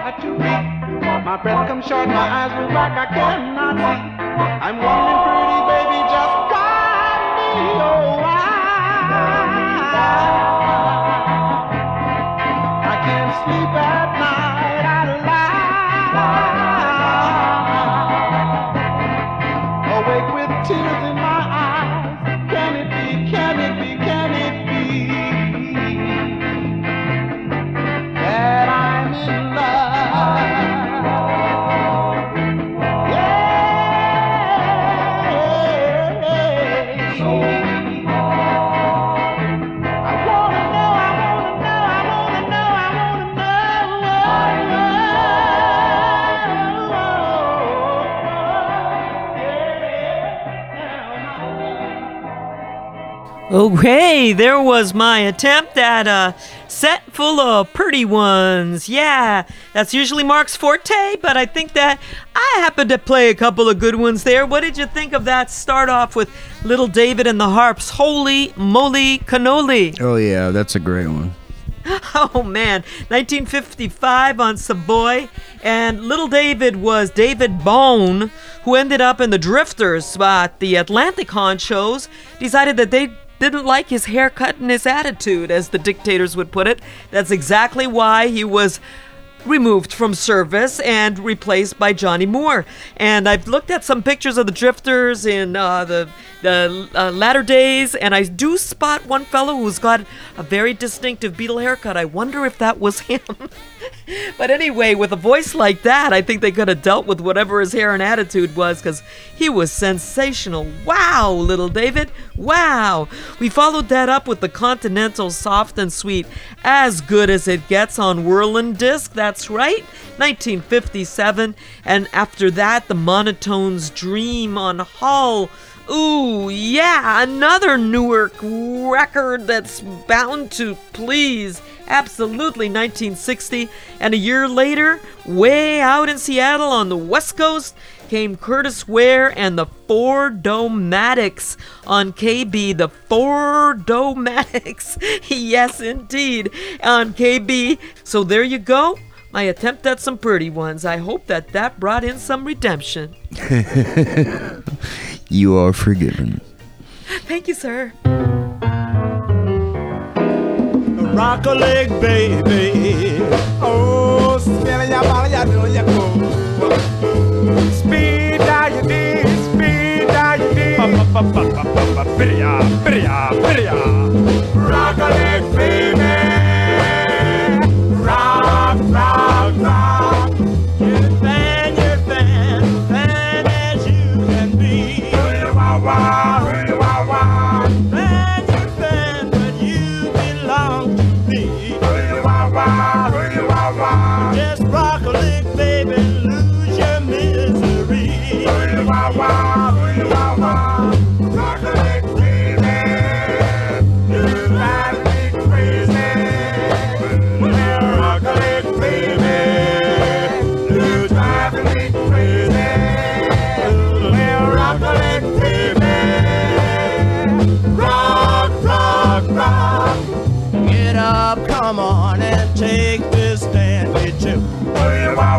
had to read. My breath comes short, my eyes will rock, I cannot see. I'm wandering pretty Okay, there was my attempt at a set full of pretty ones. Yeah, that's usually Mark's forte, but I think that I happened to play a couple of good ones there. What did you think of that start off with Little David and the Harps? Holy moly cannoli. Oh yeah, that's a great one. Oh man, 1955 on Savoy, and Little David was David Baughan, who ended up in the Drifters. But the Atlantic honchos decided that they didn't like his haircut and his attitude, as the dictators would put it. That's exactly why he was removed from service and replaced by Johnny Moore. And I've looked at some pictures of the Drifters in uh, the the uh, latter days, and I do spot one fellow who's got a very distinctive Beatle haircut. I wonder if that was him. but anyway, with a voice like that, I think they could have dealt with whatever his hair and attitude was, because he was sensational. Wow, little David. Wow. We followed that up with the Continental Soft and Sweet, as good as it gets on Whirlin' Disc. That's right. 1957. And after that, the Monotones Dream on Hull. Ooh, yeah, another Newark record that's bound to please. Absolutely 1960. And a year later, way out in Seattle on the West Coast, came Curtis Ware and the Four Domatics on KB. The Four Domatics. yes, indeed, on KB. So there you go. My attempt at some pretty ones. I hope that that brought in some redemption. You are forgiven. Thank you, sir. Rock a leg, baby. Oh, spin ya, ball ya, do ya go. Speed down your knees, speed down your knees. Bidya, bidya, bidya. Rock a leg, baby.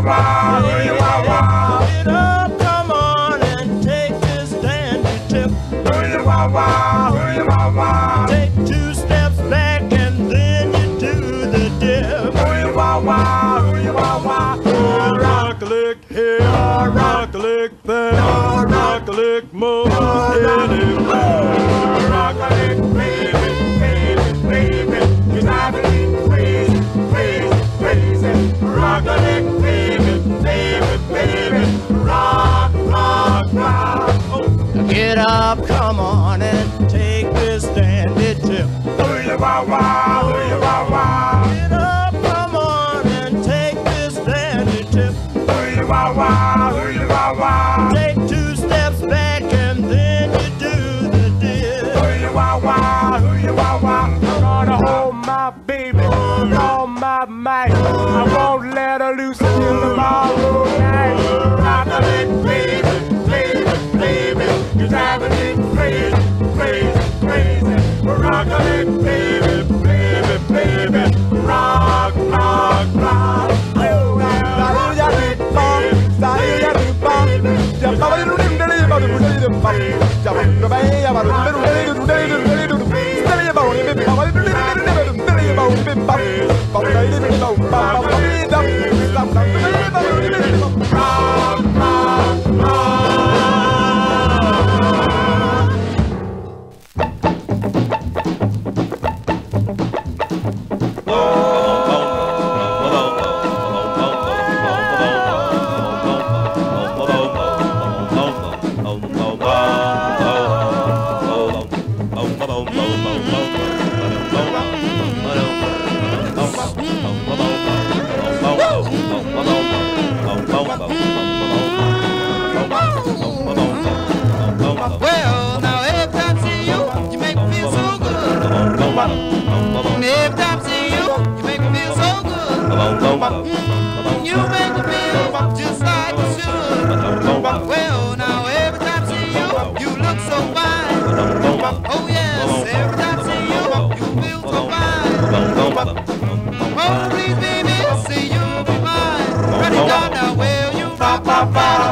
Wah, it up, come on and take this dandy tip. Ooh, wah, wah. Bye.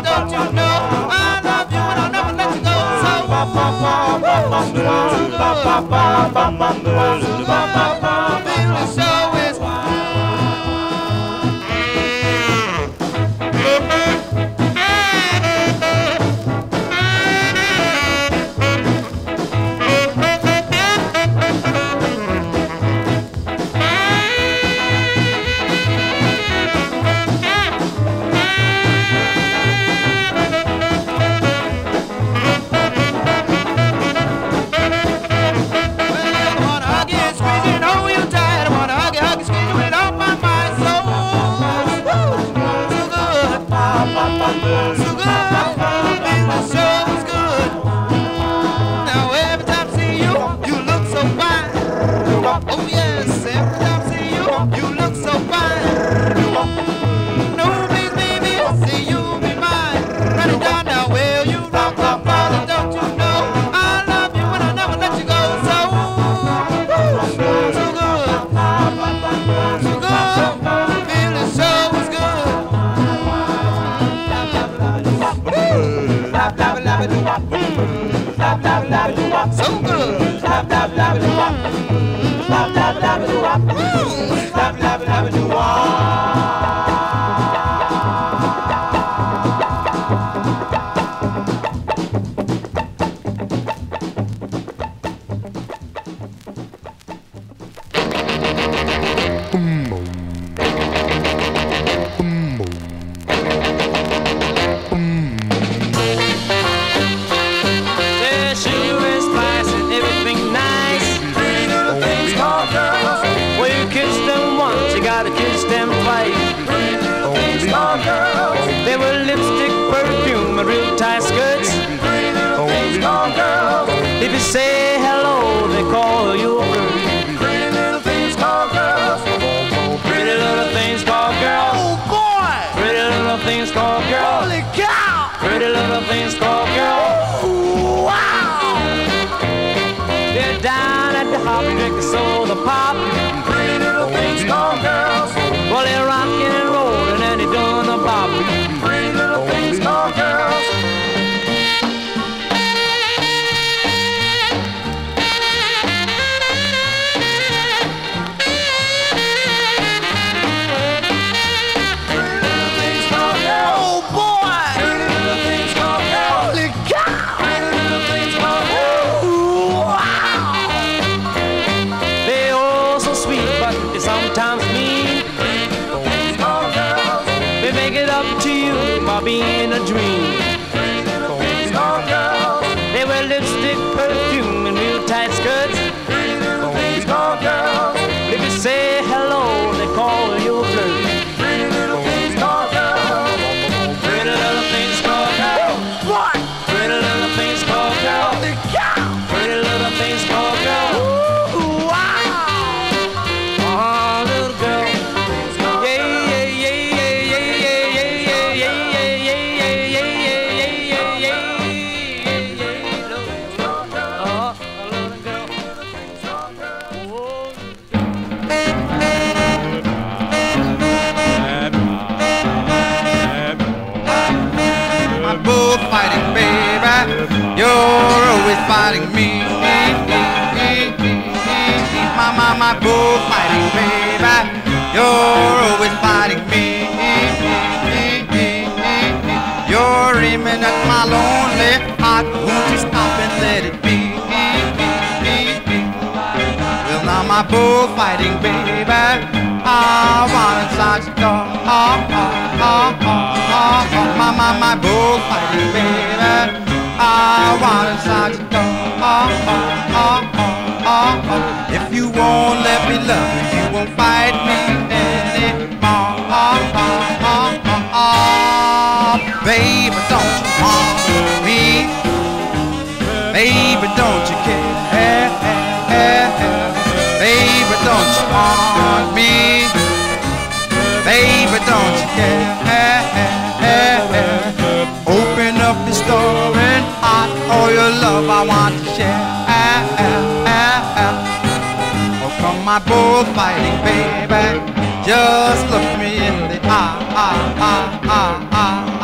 don't you know? I love you and I'll never let you go. So,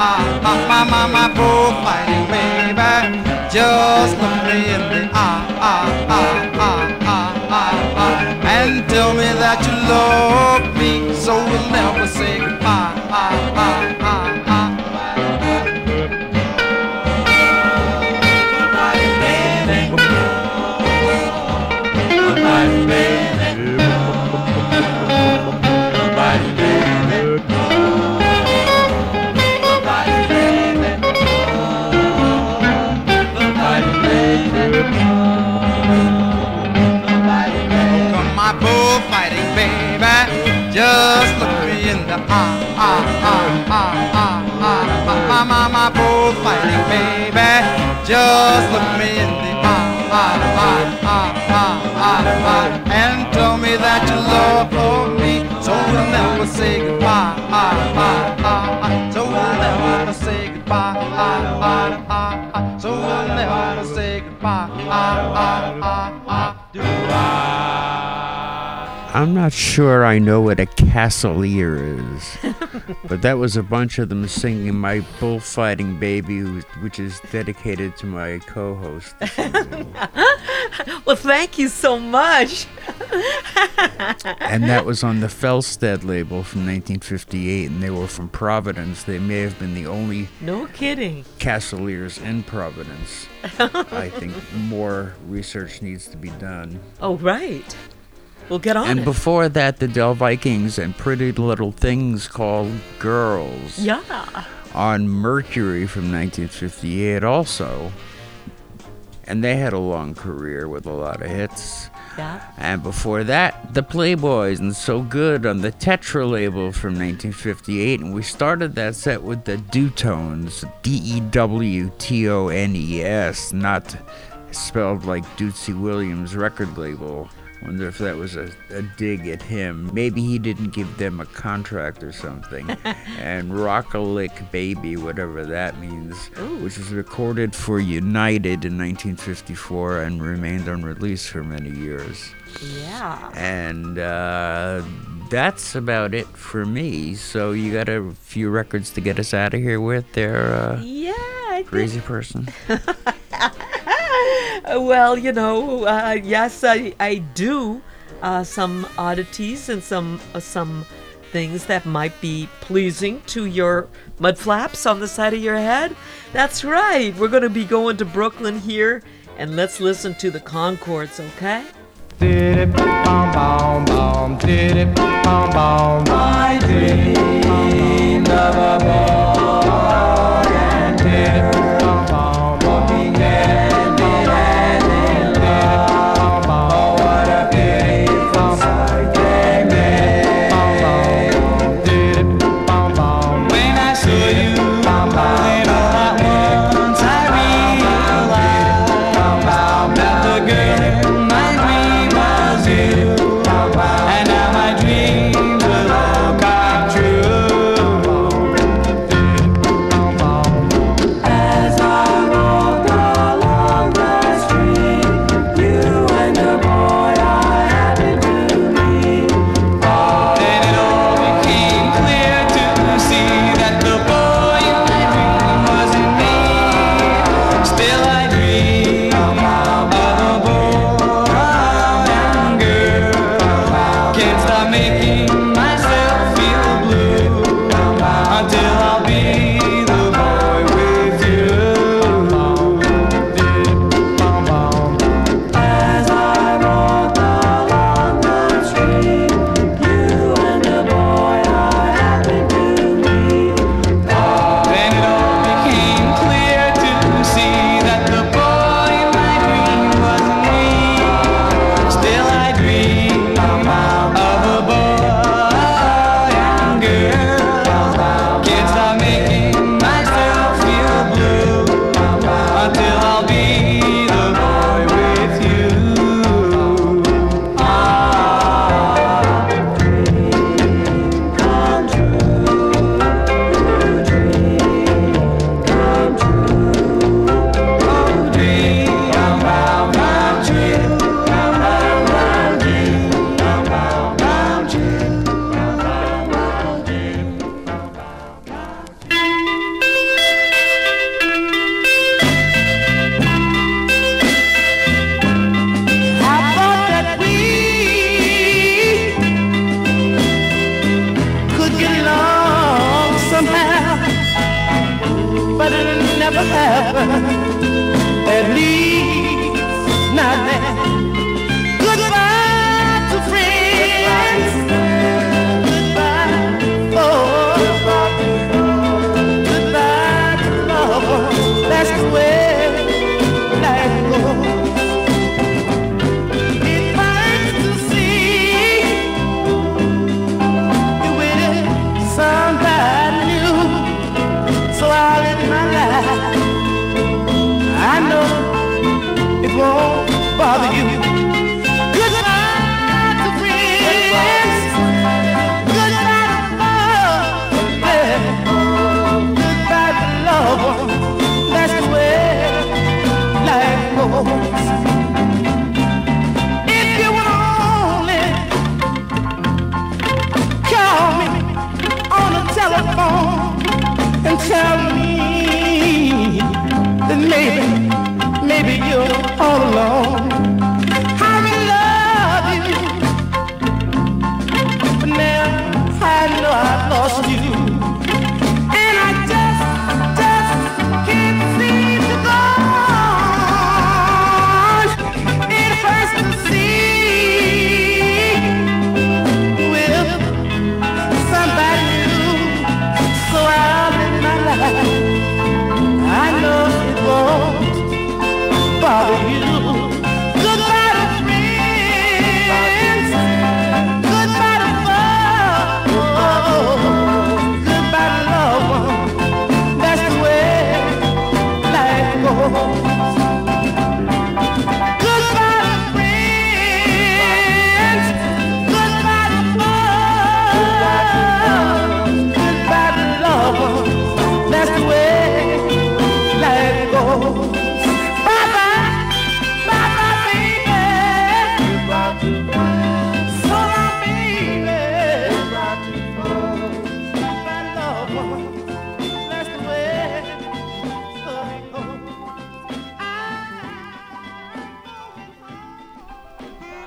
my, my, my, my, my fighting baby. Just look me in the eye, ah, ah, ah, ah, eye, and tell me that you love me, so we'll never say goodbye. Just look me in the eye, eye, eye, eye, eye, eye, eye, and tell me that you love for me. So we'll never say goodbye, eye, eye, eye, eye. So we'll never say goodbye, eye, eye, eye, eye. So we'll never say goodbye, eye, eye, eye, eye. Do I'm not sure I know what a Castaleer is, but that was a bunch of them singing "My Bullfighting Baby," which is dedicated to my co-host. Well, thank you so much. and that was on the Felsted label from 1958, and they were from Providence. They may have been the only No kidding. Castaleers in Providence. I think more research needs to be done. Oh, right. We'll get on And it. before that, the Del Vikings and Pretty Little Things Called Girls yeah. on Mercury from 1958 also. And they had a long career with a lot of hits. Yeah. And before that, the Playboys and So Good on the Tetra label from 1958. And we started that set with the Dewtones, D E W T O N E S, not spelled like Dootsie Williams record label. Wonder if that was a, a dig at him. Maybe he didn't give them a contract or something. and Rock a Lick Baby, whatever that means, which was recorded for United in 1954 and remained unreleased for many years. Yeah. And uh, that's about it for me. So you got a few records to get us out of here with there, uh, Yeah. Crazy person. Well, you know, uh, yes, I, I do. Uh, some oddities and some uh, some things that might be pleasing to your mud flaps on the side of your head. That's right. We're going to be going to Brooklyn here, and let's listen to the Concords, okay? Did bom bom bom, did it bom bom bom. I dreamed of a boy and did it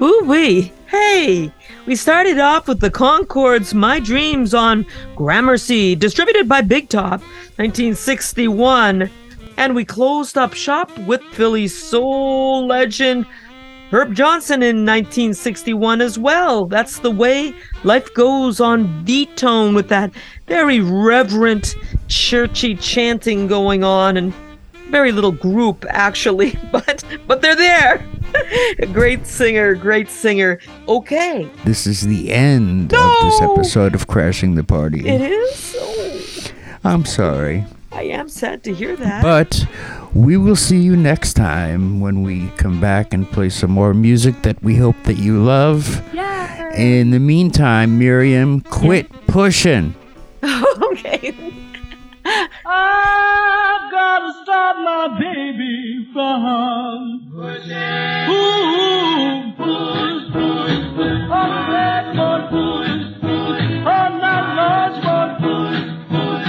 Ooh wee. Hey, we started off with the Concords' My Dreams on Gramercy, distributed by Big Top, 1961. And we closed up shop with Philly's soul legend Herb Johnson in 1961 as well. That's the way life goes on beat tone with that very reverent, churchy chanting going on and very little group actually, but but they're there. great singer, great singer. Okay. This is the end of this episode of Crashing the Party. It is. Oh, I'm sorry. I am sad to hear that. But we will see you next time when we come back and play some more music that we hope that you love. Yeah. In the meantime, Miriam, quit pushing. okay. I've got to stop my baby from pushing. Ooh, push, push, push. Oh, Lord, push, push. Oh, push, push.